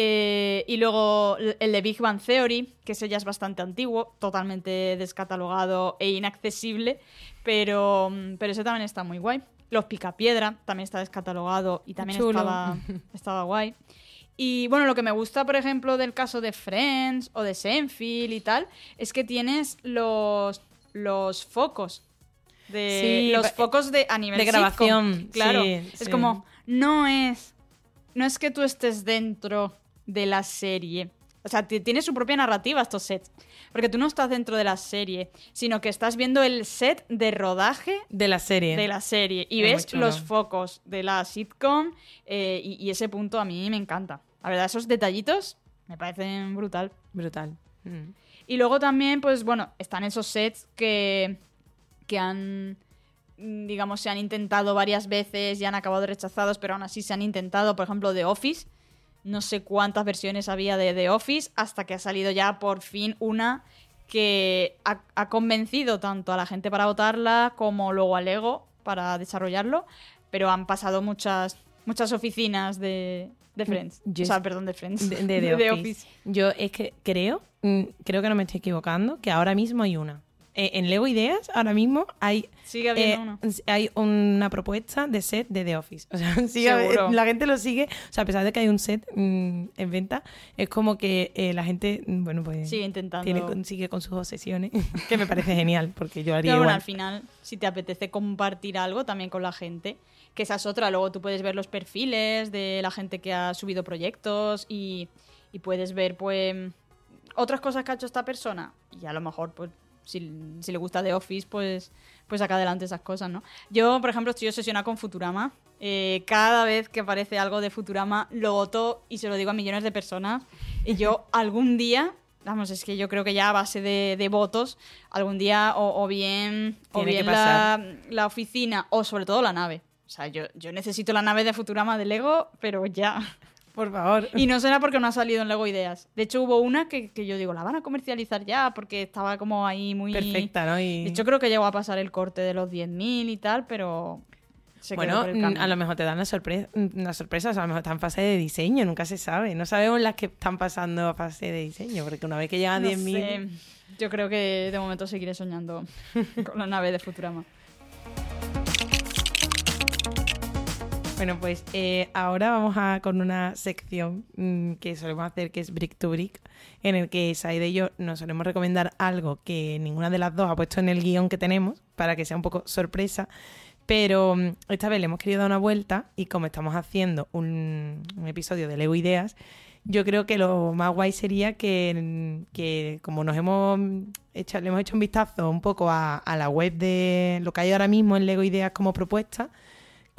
[SPEAKER 1] Eh, y luego el de Big Bang Theory, que ese ya es bastante antiguo, totalmente descatalogado e inaccesible, pero, pero ese también está muy guay. Los Picapiedra también está descatalogado y también estaba, estaba guay. Y bueno, lo que me gusta, por ejemplo, del caso de Friends o de Seinfeld y tal, es que tienes los, los focos. De, los focos de, a nivel
[SPEAKER 2] de grabación.
[SPEAKER 1] Claro. es como, no es. No es que tú estés dentro de la serie. O sea, tiene su propia narrativa estos sets. Porque tú no estás dentro de la serie, sino que estás viendo el set de rodaje
[SPEAKER 2] de la serie.
[SPEAKER 1] De la serie. Y ves los focos de la sitcom eh, y, ese punto a mí me encanta. La verdad, esos detallitos me parecen brutal.
[SPEAKER 2] Brutal. Mm.
[SPEAKER 1] Y luego también, pues bueno, están esos sets que, que han digamos, se han intentado varias veces y han acabado rechazados, pero aún así se han intentado, por ejemplo, The Office, no sé cuántas versiones había de The Office hasta que ha salido ya por fin una que ha, convencido tanto a la gente para votarla como luego al Lego para desarrollarlo, pero han pasado muchas, muchas oficinas de, de Friends. o sea, perdón, de Friends.
[SPEAKER 2] De, The Office. Yo es que creo, mm, creo que no me estoy equivocando, que ahora mismo hay una. Eh, en Lego Ideas ahora mismo hay,
[SPEAKER 1] eh,
[SPEAKER 2] hay una propuesta de set de The Office. O sea, la gente lo sigue. O sea, a pesar de que hay un set mm, en venta, es como que eh, la gente, mm, bueno, pues.
[SPEAKER 1] Sigue intentando.
[SPEAKER 2] sigue con sus obsesiones, que me parece genial, porque yo haría.
[SPEAKER 1] Pero al final, si te apetece compartir algo también con la gente, que esa es otra. Luego tú puedes ver los perfiles de la gente que ha subido proyectos y, y puedes ver, pues, otras cosas que ha hecho esta persona. Y a lo mejor, pues si, le gusta The Office, pues, pues saca adelante esas cosas, ¿no? Yo, por ejemplo, estoy obsesionada con Futurama. Eh, cada vez que aparece algo de Futurama, lo voto y se lo digo a millones de personas. Y yo algún día, vamos, es que yo creo que ya a base de, votos, algún día o, bien, o bien la, la, oficina o sobre todo la nave. O sea, yo, yo necesito la nave de Futurama de Lego, pero ya.
[SPEAKER 2] Por favor.
[SPEAKER 1] Y no será porque no ha salido en Lego Ideas. De hecho, hubo una que, yo digo, la van a comercializar ya porque estaba como ahí muy...
[SPEAKER 2] Perfecta, ¿no?
[SPEAKER 1] Y... De hecho, creo que llegó a pasar el corte de los 10.000 y tal, pero...
[SPEAKER 2] bueno, a lo mejor te dan una sorpresa, una sorpresa, o sea, a lo mejor están en fase de diseño, nunca se sabe. No sabemos las que están pasando a fase de diseño, porque una vez que llegan a 10.000...
[SPEAKER 1] Yo creo que de momento seguiré soñando con la nave de Futurama.
[SPEAKER 2] Bueno, pues eh, ahora vamos a con una sección mm, que solemos hacer que es Brick to Brick, en el que Said y yo nos solemos recomendar algo que ninguna de las dos ha puesto en el guion que tenemos para que sea un poco sorpresa. Pero mm, esta vez le hemos querido dar una vuelta y como estamos haciendo un, episodio de Lego Ideas, yo creo que lo más guay sería que, que como nos hemos hecho, le hemos hecho un vistazo un poco a, a la web de lo que hay ahora mismo en Lego Ideas como propuesta,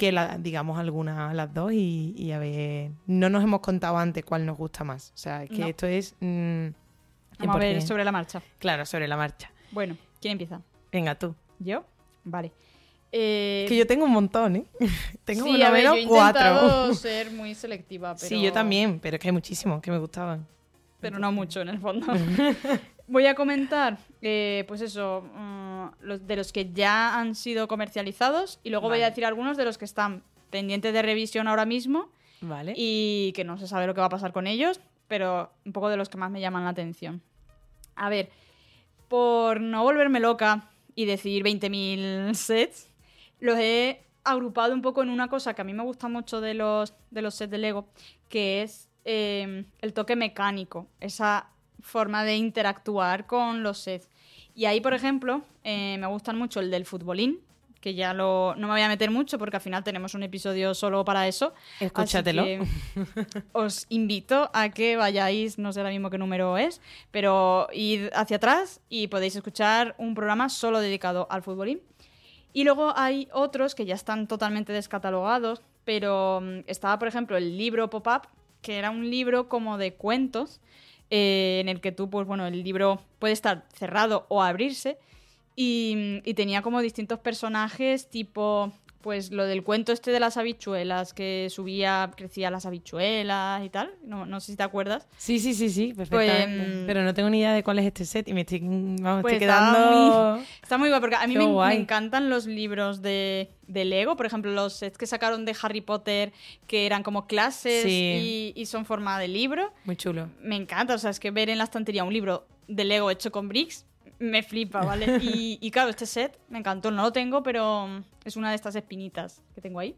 [SPEAKER 2] que la, digamos algunas las dos y, a ver, no nos hemos contado antes cuál nos gusta más. O sea, que esto es...
[SPEAKER 1] Mm, Vamos a ver sobre la marcha.
[SPEAKER 2] Claro, sobre la marcha.
[SPEAKER 1] Bueno, ¿quién empieza?
[SPEAKER 2] Venga, tú.
[SPEAKER 1] ¿Yo? Vale. Eh,
[SPEAKER 2] que yo tengo un montón, ¿eh? tengo
[SPEAKER 1] sí, a ver, yo he intentado ser muy selectiva, pero...
[SPEAKER 2] Sí, yo también, pero es que hay muchísimos que me gustaban.
[SPEAKER 1] Pero no mucho, en el fondo. Voy a comentar, eh, pues eso, mm, los, de los que ya han sido comercializados y luego voy a decir algunos de los que están pendientes de revisión ahora mismo
[SPEAKER 2] vale.
[SPEAKER 1] y que no se sabe lo que va a pasar con ellos, pero un poco de los que más me llaman la atención. A ver, por no volverme loca y decir 20.000 sets, los he agrupado un poco en una cosa que a mí me gusta mucho de los, de los sets de Lego, que es eh, el toque mecánico, esa forma de interactuar con los sets. Y ahí, por ejemplo, eh, me gustan mucho el del futbolín, que ya lo, no me voy a meter mucho porque al final tenemos un episodio solo para eso.
[SPEAKER 2] Escúchatelo.
[SPEAKER 1] os invito a que vayáis, no sé ahora mismo qué número es, pero id hacia atrás y podéis escuchar un programa solo dedicado al futbolín. Y luego hay otros que ya están totalmente descatalogados, pero mm, estaba, por ejemplo, el libro Pop-Up, que era un libro como de cuentos eh, en el que tú, pues bueno, el libro puede estar cerrado o abrirse y, tenía como distintos personajes tipo pues lo del cuento este de las habichuelas, que subía, crecía las habichuelas y tal. No, no sé si te acuerdas.
[SPEAKER 2] Sí, sí, sí, sí, perfectamente. Pues, Pero no tengo ni idea de cuál es este set y me estoy, vamos,
[SPEAKER 1] pues
[SPEAKER 2] estoy quedando...
[SPEAKER 1] Está muy, guay, porque a mí me, encantan los libros de, de, Lego. Por ejemplo, los sets que sacaron de Harry Potter, que eran como clases y, y son forma de libro.
[SPEAKER 2] Muy chulo.
[SPEAKER 1] Me encanta, o sea, es que ver en la estantería un libro de Lego hecho con bricks me flipa, ¿vale? Y, claro, este set me encantó, no lo tengo, pero es una de estas espinitas que tengo ahí.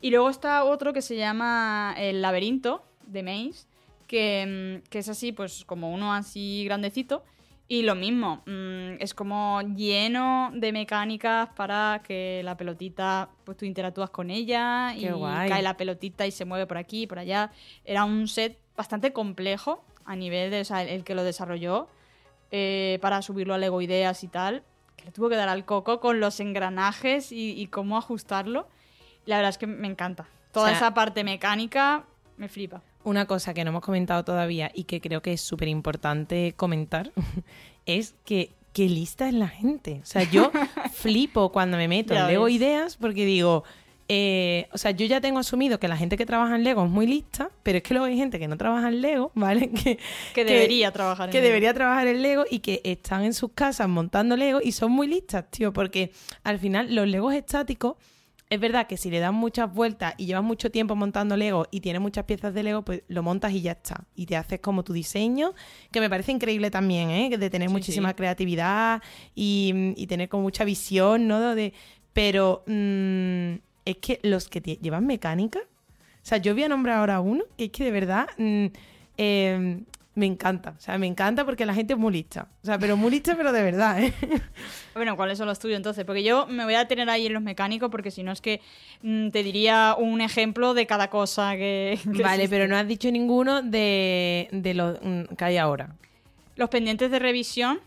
[SPEAKER 1] Y luego está otro que se llama El laberinto de Maze, que, es así, pues como uno así grandecito. Y lo mismo, mm, es como lleno de mecánicas para que la pelotita, pues tú interactúas con ella y cae la pelotita y se mueve por aquí y por allá. Era un set bastante complejo a nivel de, o sea, el que lo desarrolló eh, para subirlo a Lego Ideas y tal, que le tuvo que dar al coco con los engranajes y, cómo ajustarlo. La verdad es que me encanta. Toda esa parte mecánica me flipa.
[SPEAKER 2] Una cosa que no hemos comentado todavía y que creo que es súper importante comentar es que qué lista es la gente. O sea, yo flipo cuando me meto en Lego Ideas porque digo, eh, o sea, yo ya tengo asumido que la gente que trabaja en Lego es muy lista, pero es que luego hay gente que no trabaja en Lego, ¿vale?
[SPEAKER 1] Que, que debería trabajar en
[SPEAKER 2] Que debería trabajar en Lego y que están en sus casas montando Lego y son muy listas, tío, porque al final los Legos estáticos, es verdad que si le das muchas vueltas y llevas mucho tiempo montando Lego y tienes muchas piezas de Lego, pues lo montas y ya está. Y te haces como tu diseño, que me parece increíble también, ¿eh? De tener muchísima creatividad y, tener con mucha visión, ¿no? De, pero... Mm, es que los que llevan mecánica, o sea, yo voy a nombrar ahora uno que es que de verdad mm, em, me encanta. O sea, me encanta porque la gente es muy lista. O sea, pero muy lista, pero de verdad, ¿eh?
[SPEAKER 1] Bueno, ¿cuáles son los tuyos entonces? Porque yo me voy a tener ahí en los mecánicos porque si no es que mm, te diría un ejemplo de cada cosa que...
[SPEAKER 2] vale, pero no has dicho ninguno de, de los mm, que hay ahora.
[SPEAKER 1] Los pendientes de revisión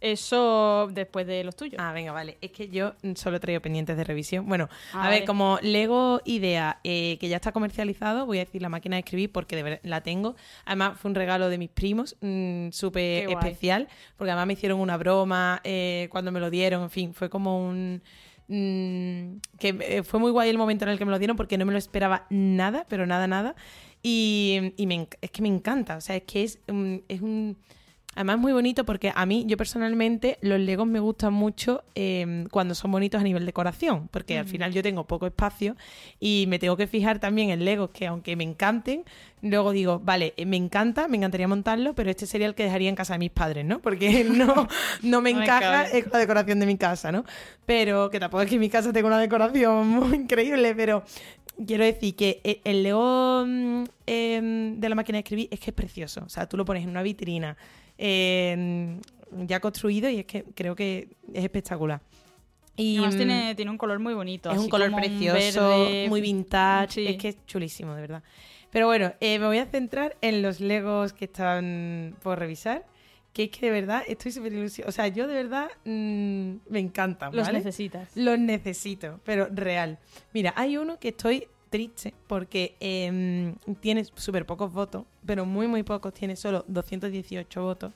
[SPEAKER 1] eso después de los tuyos.
[SPEAKER 2] Ah, venga, vale. Es que yo solo traigo pendientes de revisión. Bueno, ah, a ver, como Lego Idea, eh, que ya está comercializado, voy a decir la máquina de escribir porque de verdad la tengo. Además, fue un regalo de mis primos, mm, súper especial, porque además me hicieron una broma eh, cuando me lo dieron. En fin, fue como un. Mm, que eh, fue muy guay el momento en el que me lo dieron porque no me lo esperaba nada, pero nada, nada. Y, es que me encanta. O sea, es que es, es un Además es muy bonito porque a mí, yo personalmente, los Legos me gustan mucho em, cuando son bonitos a nivel decoración, porque al final yo tengo poco espacio y me tengo que fijar también en Legos que aunque me encanten, luego digo, vale, eh, me encanta, me encantaría montarlo, pero este sería el que dejaría en casa de mis padres, ¿no? Porque no, no me encaja con la decoración de mi casa, ¿no? Pero que tampoco es que mi casa tenga una decoración muy increíble, pero quiero decir que e, el Lego mm, em, de la máquina de escribir es que es precioso. O sea, tú lo pones en una vitrina ya construido y es que creo que es espectacular.
[SPEAKER 1] Y además tiene, tiene un color muy bonito.
[SPEAKER 2] Es un color precioso, muy vintage, es que es chulísimo, de verdad. Pero bueno, eh, me voy a centrar en los Legos que están por revisar. Que es que de verdad estoy súper ilusionada. O sea, yo de verdad mm, me encantan.
[SPEAKER 1] Los necesitas.
[SPEAKER 2] Los necesito, pero real. Mira, hay uno que estoy triste porque eh, tiene súper pocos votos, pero muy, muy pocos, tiene solo 218 votos.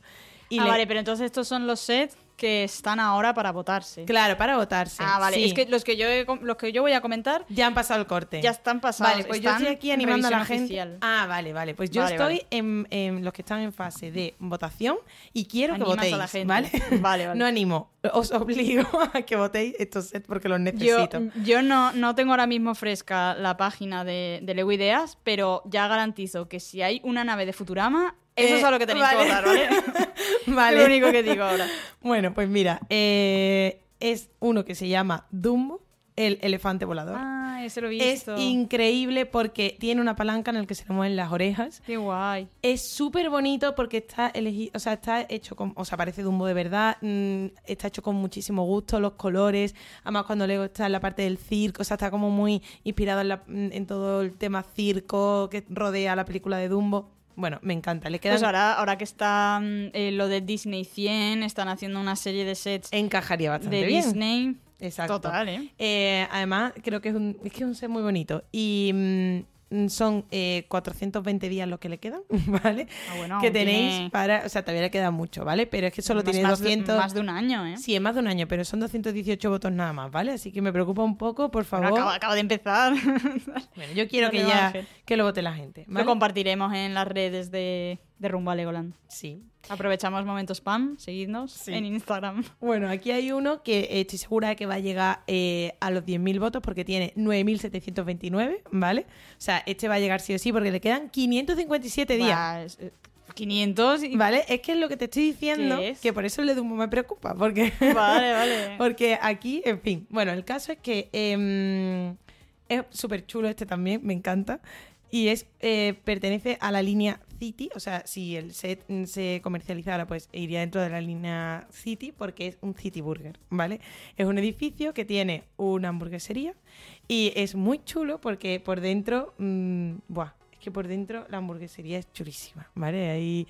[SPEAKER 1] Y ah, vale, pero entonces estos son los sets que están ahora para votarse.
[SPEAKER 2] Claro, para votarse.
[SPEAKER 1] Ah, vale. Es que los que yo los que yo voy a comentar
[SPEAKER 2] ya han pasado el corte.
[SPEAKER 1] Ya están pasados.
[SPEAKER 2] Vale, pues yo estoy aquí animando a la gente. Ah, vale, vale. Pues yo estoy En, los que están en fase de votación y quiero que votéis, ¿vale?
[SPEAKER 1] Vale, vale.
[SPEAKER 2] No animo, os obligo a que votéis estos sets porque los necesito.
[SPEAKER 1] Yo, no, no tengo ahora mismo fresca la página de, de Lego Ideas, pero ya garantizo que si hay una nave de Futurama, eso es a lo que tenéis que votar, ¿vale? vale. Lo único que digo ahora.
[SPEAKER 2] Bueno, pues mira, eh, es uno que se llama Dumbo, el elefante volador.
[SPEAKER 1] Ah, ese lo he visto.
[SPEAKER 2] Es increíble porque tiene una palanca en la que se le mueven las orejas.
[SPEAKER 1] Qué guay.
[SPEAKER 2] Es súper bonito porque está elegido, o sea, está hecho con, o sea, parece Dumbo de verdad, mm, está hecho con muchísimo gusto, los colores, además cuando Lego está en la parte del circo, o sea, está como muy inspirado en, en todo el tema circo que rodea la película de Dumbo bueno, me encanta. Le quedan...
[SPEAKER 1] Pues ahora, ahora que está mm, eh, lo de Disney 100, están haciendo una serie de sets.
[SPEAKER 2] Encajaría bastante
[SPEAKER 1] de Disney.
[SPEAKER 2] Exacto.
[SPEAKER 1] Total, ¿eh?
[SPEAKER 2] ¿eh? Además, creo que es un, es que es un set muy bonito. Y mm, mm, son 420 eh, días los que le quedan, ¿vale?
[SPEAKER 1] Ah,
[SPEAKER 2] que tenéis para, o sea, todavía le queda mucho, ¿vale? Pero es que solo tiene 200
[SPEAKER 1] más de un año, ¿eh?
[SPEAKER 2] Sí, es más de un año, pero son 218 votos nada más, ¿vale? Así que me preocupa un poco, por favor.
[SPEAKER 1] acaba, de empezar.
[SPEAKER 2] bueno, yo quiero que ya que lo vote la gente,
[SPEAKER 1] Lo compartiremos en las redes de, de Rumbo a Legoland.
[SPEAKER 2] Sí.
[SPEAKER 1] Aprovechamos momentos spam, seguidnos en Instagram.
[SPEAKER 2] Bueno, aquí hay uno que eh, estoy segura de que va a llegar eh, a los 10.000 votos porque tiene 9.729, ¿vale? O sea, este va a llegar sí o sí porque le quedan 557 días.
[SPEAKER 1] 500
[SPEAKER 2] y... Vale, es que es lo que te estoy diciendo, que por eso el de Dumbo me preocupa, porque...
[SPEAKER 1] Vale, vale.
[SPEAKER 2] porque aquí, en fin, bueno, el caso es que em, es súper chulo este también, me encanta. Y es eh, pertenece a la línea City, o sea, si el set se comercializara, pues iría dentro de la línea City porque es un City Burger, ¿vale? Es un edificio que tiene una hamburguesería y es muy chulo porque por dentro, mmm, buah, es que por dentro la hamburguesería es chulísima, ¿vale?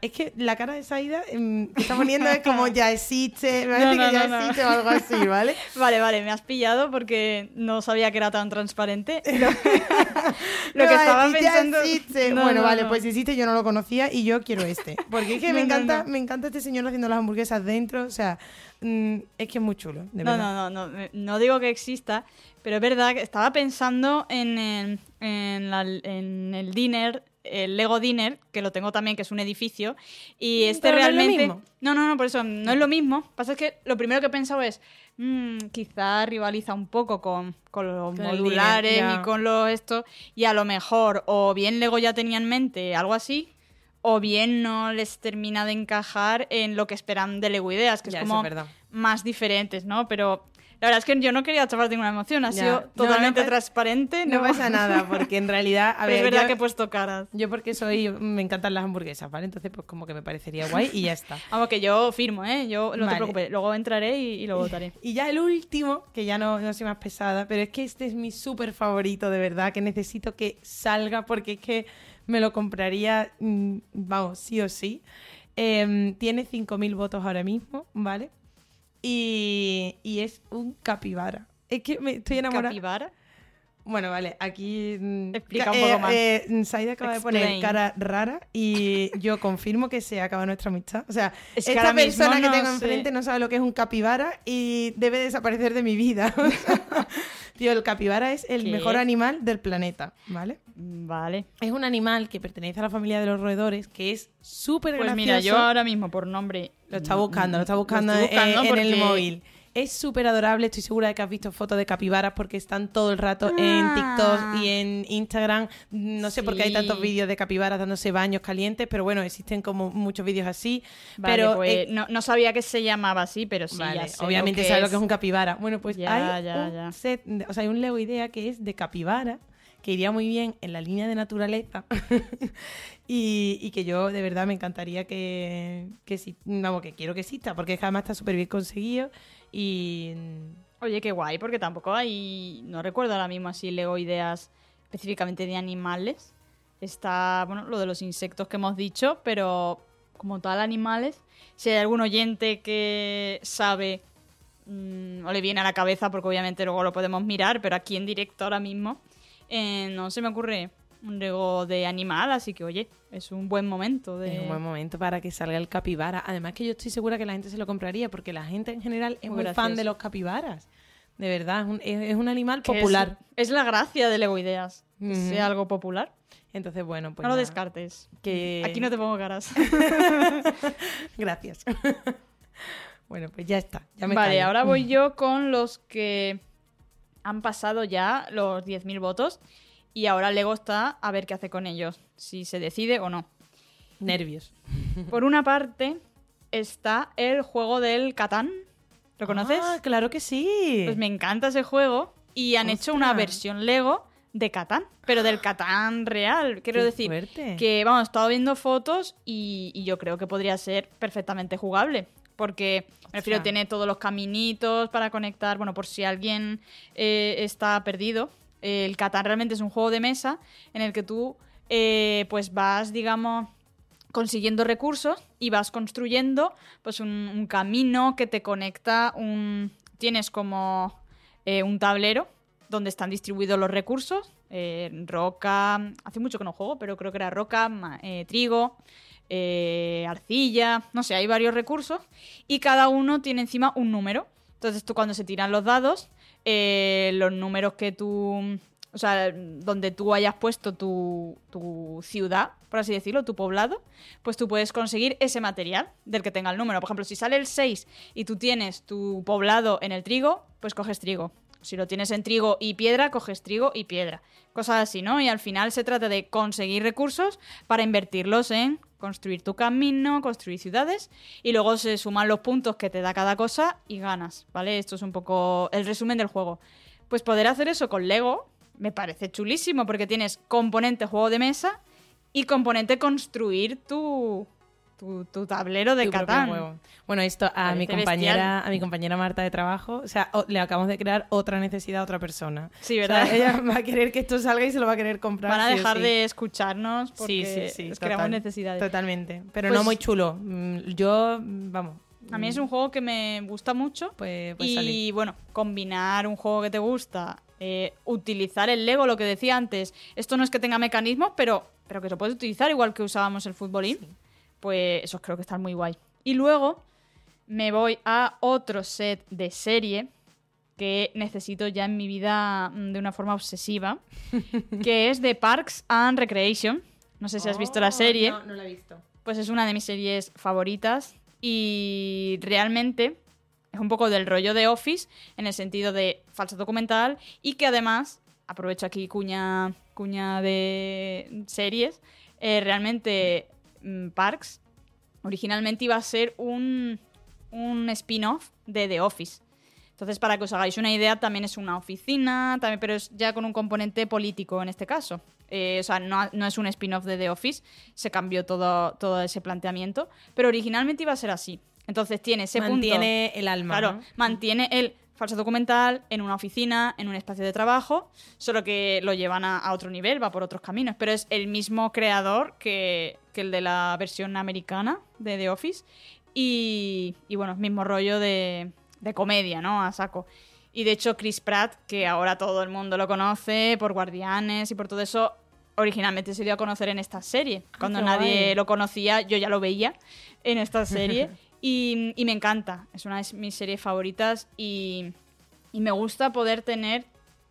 [SPEAKER 2] Es que la cara de Saida em, que está poniendo es como ya existe, me parece que ya existe o algo así, ¿vale?
[SPEAKER 1] Vale, vale, me has pillado porque no sabía que era tan transparente. Lo, que estaba pensando.
[SPEAKER 2] bueno, vale, pues existe, yo no lo conocía y yo quiero este. Porque es que me encanta, me encanta este señor haciendo las hamburguesas dentro. O sea, mm, es que es muy chulo. De
[SPEAKER 1] no, no, no, no, no digo que exista, pero es verdad que estaba pensando en el, en, en el dinner el Lego Dinner, que lo tengo también, que es un edificio, y este realmente... No, no, no, por eso no es lo mismo. Pasa es que lo primero que he pensado es, mmm, quizá rivaliza un poco con, los modulares y con lo esto, y a lo mejor o bien Lego ya tenía en mente algo así, o bien no les termina de encajar en lo que esperan de Lego Ideas, que es como más diferentes, ¿no? Pero la verdad es que yo no quería chapar ninguna emoción, ha sido totalmente transparente.
[SPEAKER 2] No. pasa nada, porque en realidad.
[SPEAKER 1] A ver, es verdad que he puesto caras.
[SPEAKER 2] Yo, porque soy. Me encantan las hamburguesas, ¿vale? Entonces, pues como que me parecería guay y ya está.
[SPEAKER 1] Vamos, que yo firmo, ¿eh? Yo no te preocupes, luego entraré y, lo votaré.
[SPEAKER 2] Y ya el último, que ya no, no soy más pesada, pero es que este es mi súper favorito, de verdad, que necesito que salga porque es que me lo compraría, mm, vamos, sí o sí. Em, tiene 5.000 votos ahora mismo, ¿vale? Y, y es un capibara. Es que me estoy enamorada.
[SPEAKER 1] ¿Capibara?
[SPEAKER 2] Bueno, vale, aquí.
[SPEAKER 1] Mm, Explica un poco eh, más.
[SPEAKER 2] Eh, Saida acaba de poner cara rara y yo confirmo que se acaba nuestra amistad. O sea, esta persona que tengo enfrente no sabe lo que es un capibara y debe desaparecer de mi vida. Tío, el capibara es el mejor animal del planeta, ¿vale?
[SPEAKER 1] Vale.
[SPEAKER 2] Es un animal que pertenece a la familia de los roedores, que es súper pues gracioso. Pues mira,
[SPEAKER 1] yo ahora mismo por nombre...
[SPEAKER 2] Lo está buscando, lo está buscando, en el móvil. Es súper adorable, estoy segura de que has visto fotos de capibaras porque están todo el rato en ah. TikTok y en Instagram. No sé por qué hay tantos vídeos de capibaras dándose baños calientes, pero bueno, existen como muchos vídeos así. pero
[SPEAKER 1] pues, eh, no, sabía que se llamaba así, pero sí,
[SPEAKER 2] obviamente sabes lo que es un capibara. Bueno, pues hay un set, o sea, hay un Lego Idea que es de capibara que iría muy bien en la línea de naturaleza y, que yo de verdad me encantaría que, que, vamos, que quiero que exista, porque además está súper bien conseguido y...
[SPEAKER 1] Oye, qué guay, porque tampoco hay, no recuerdo ahora mismo así Lego ideas específicamente de animales. Está, bueno, lo de los insectos que hemos dicho, pero como tal animales, si hay algún oyente que sabe mm, o le viene a la cabeza, porque obviamente luego lo podemos mirar, pero aquí en directo ahora mismo, eh, no se me ocurre un Lego de animal, así que oye, es un buen momento. De...
[SPEAKER 2] Es un buen momento para que salga el capibara. Además que yo estoy segura que la gente se lo compraría porque la gente en general es muy, fan de los capibaras. De verdad, es un, animal popular.
[SPEAKER 1] Es, la gracia de Lego Ideas, que sea algo popular.
[SPEAKER 2] Entonces, bueno, pues.
[SPEAKER 1] No lo descartes. Que... Aquí no te pongo caras.
[SPEAKER 2] Gracias. bueno, pues ya está. Ya me
[SPEAKER 1] vale, ahora voy yo con los que han pasado ya los 10.000 votos y ahora Lego está a ver qué hace con ellos, si se decide o no.
[SPEAKER 2] Nervios.
[SPEAKER 1] Por una parte está el juego del Catán. ¿Lo conoces?
[SPEAKER 2] Ah, claro que sí.
[SPEAKER 1] Pues me encanta ese juego y han hecho una versión Lego de Catán, pero del Catán real. Quiero decir que, vamos, he estado viendo fotos y, yo creo que podría ser perfectamente jugable. Porque, me refiero, tiene todos los caminitos para conectar. Bueno, por si alguien eh, está perdido, el Catán realmente es un juego de mesa en el que tú eh, pues vas, digamos, consiguiendo recursos y vas construyendo pues un, camino que te conecta un... Tienes como eh, un tablero donde están distribuidos los recursos eh, roca, hace mucho que no juego, pero creo que era roca, trigo, arcilla, no sé, hay varios recursos y cada uno tiene encima un número. Entonces tú cuando se tiran los dados, los números que tú, o sea, donde tú hayas puesto tu, tu, ciudad, por así decirlo, tu poblado, pues tú puedes conseguir ese material del que tenga el número. Por ejemplo, si sale el 6 y tú tienes tu poblado en el trigo, pues coges trigo. Si lo tienes en trigo y piedra, coges trigo y piedra. Cosas así, ¿no? Y al final se trata de conseguir recursos para invertirlos en construir tu camino, construir ciudades y luego se suman los puntos que te da cada cosa y ganas, ¿vale? Esto es un poco el resumen del juego. Pues poder hacer eso con Lego me parece chulísimo porque tienes componente juego de mesa y componente construir tu, tu, tablero de Catán.
[SPEAKER 2] Bueno, esto a mi compañera, a mi compañera Marta de trabajo, o sea, le acabamos de crear otra necesidad a otra persona.
[SPEAKER 1] Sí, ¿verdad?
[SPEAKER 2] ella va a querer que esto salga y se lo va a querer comprar.
[SPEAKER 1] Van a dejar de escucharnos porque sí, sí, creamos necesidades.
[SPEAKER 2] Totalmente. Pero no pues muy chulo. Mm, yo, vamos.
[SPEAKER 1] A mí es un juego que me gusta mucho.
[SPEAKER 2] Pues, pues
[SPEAKER 1] y bueno, combinar un juego que te gusta, eh, utilizar el Lego, lo que decía antes. Esto no es que tenga mecanismos, pero, pero que se puede utilizar igual que usábamos el futbolín pues eso creo que está muy guay. Y luego me voy a otro set de serie que necesito ya en mi vida mm, de una forma obsesiva, que es de Parks and Recreation. No sé si has visto la oh, serie.
[SPEAKER 2] No, no la he visto.
[SPEAKER 1] Pues es una de mis series favoritas y realmente es un poco del rollo de Office en el sentido de falso documental y que además, aprovecho aquí cuña, cuña de series, eh, realmente Parks originalmente iba a ser un, un spin-off de The Office. Entonces, para que os hagáis una idea, también es una oficina, también, pero es ya con un componente político en este caso. Eh, o sea, no, no, es un spin-off de The Office, se cambió todo, todo ese planteamiento, pero originalmente iba a ser así. Entonces tiene ese
[SPEAKER 2] mantiene el alma.
[SPEAKER 1] Claro, mantiene el falso documental en una oficina, en un espacio de trabajo, solo que lo llevan a, otro nivel, va por otros caminos, pero es el mismo creador que, el de la versión americana de The Office y, y bueno, mismo rollo de, de comedia, ¿no? A saco. Y de hecho Chris Pratt, que ahora todo el mundo lo conoce por Guardianes y por todo eso, originalmente se dio a conocer en esta serie. Ah, Cuando nadie lo conocía, yo ya lo veía en esta serie. Y, me encanta, es una de mis series favoritas y, me gusta poder tener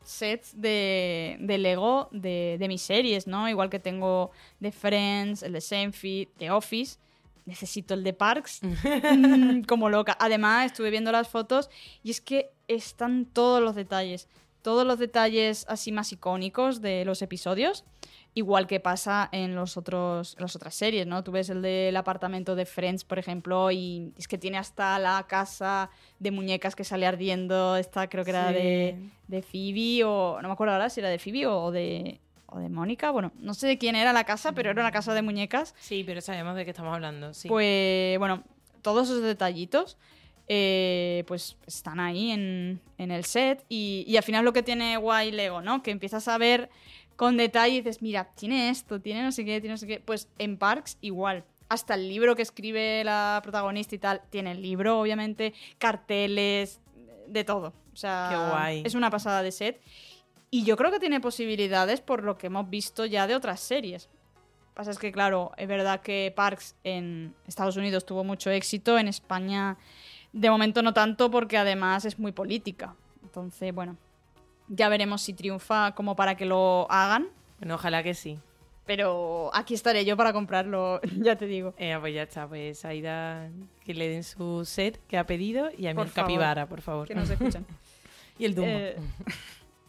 [SPEAKER 1] sets de, Lego de, mis series, ¿no? Igual que tengo de Friends, el de Seinfeld, de Office. Necesito el de Parks mm, como loca. Además, estuve viendo las fotos y es que están todos los detalles. Todos los detalles así más icónicos de los episodios igual que pasa en los otros, las otras series, ¿no? Tú ves el del apartamento de Friends, por ejemplo, y es que tiene hasta la casa de muñecas que sale ardiendo, esta creo que era de, de Phoebe, o no me acuerdo ahora si era de Phoebe o de, o de Mónica, bueno, no sé de quién era la casa, pero era una casa de muñecas.
[SPEAKER 2] Sí, pero sabemos de qué estamos hablando, sí.
[SPEAKER 1] Pues, bueno, todos esos detallitos, eh, pues están ahí en, en el set y, y, al final lo que tiene guay Lego, ¿no? Que empiezas a ver con detalle y dices, mira, tiene esto, tiene no sé qué, tiene no sé qué. Pues en Parks igual. Hasta el libro que escribe la protagonista y tal, tiene el libro, obviamente, carteles, de todo. O sea, es una pasada de set. Y yo creo que tiene posibilidades por lo que hemos visto ya de otras series. Pasa es que, claro, es verdad que Parks en Estados Unidos tuvo mucho éxito, en España de momento no tanto porque además es muy política. Entonces, bueno, ya veremos si triunfa como para que lo hagan.
[SPEAKER 2] Bueno, ojalá que sí.
[SPEAKER 1] Pero aquí estaré yo para comprarlo, ya te digo.
[SPEAKER 2] Eh, pues ya está, pues Aida, que le den su set que ha pedido y a mí el capibara, por favor.
[SPEAKER 1] Que nos escuchen.
[SPEAKER 2] y el Dumbo. Eh,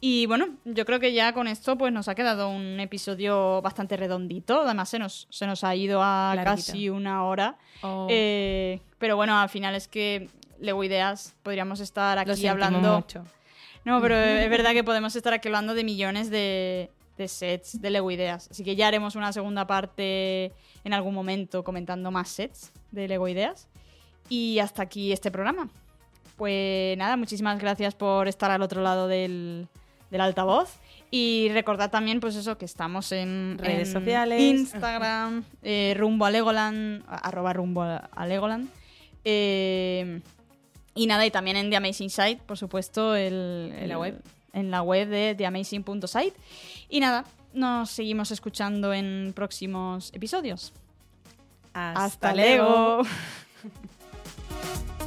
[SPEAKER 1] y bueno, yo creo que ya con esto pues nos ha quedado un episodio bastante redondito. Además se nos, se nos ha ido a casi una hora. Oh. Eh, pero bueno, al final es que Lego Ideas podríamos estar aquí hablando...
[SPEAKER 2] Mucho
[SPEAKER 1] no, pero es verdad que podemos estar aquí hablando de millones de, sets de Lego Ideas. Así que ya haremos una segunda parte en algún momento comentando más sets de Lego Ideas. Y hasta aquí este programa. Pues nada, muchísimas gracias por estar al otro lado del, altavoz. Y recordad también, pues eso, que estamos en
[SPEAKER 2] redes sociales,
[SPEAKER 1] Instagram, eh, rumbo a Legoland, arroba rumbo a Legoland. Eh, y nada, y también en The Amazing Site, por supuesto,
[SPEAKER 2] en la web.
[SPEAKER 1] En la web de TheAmazing.site. Y nada, nos seguimos escuchando en próximos episodios.
[SPEAKER 2] Hasta, Hasta luego.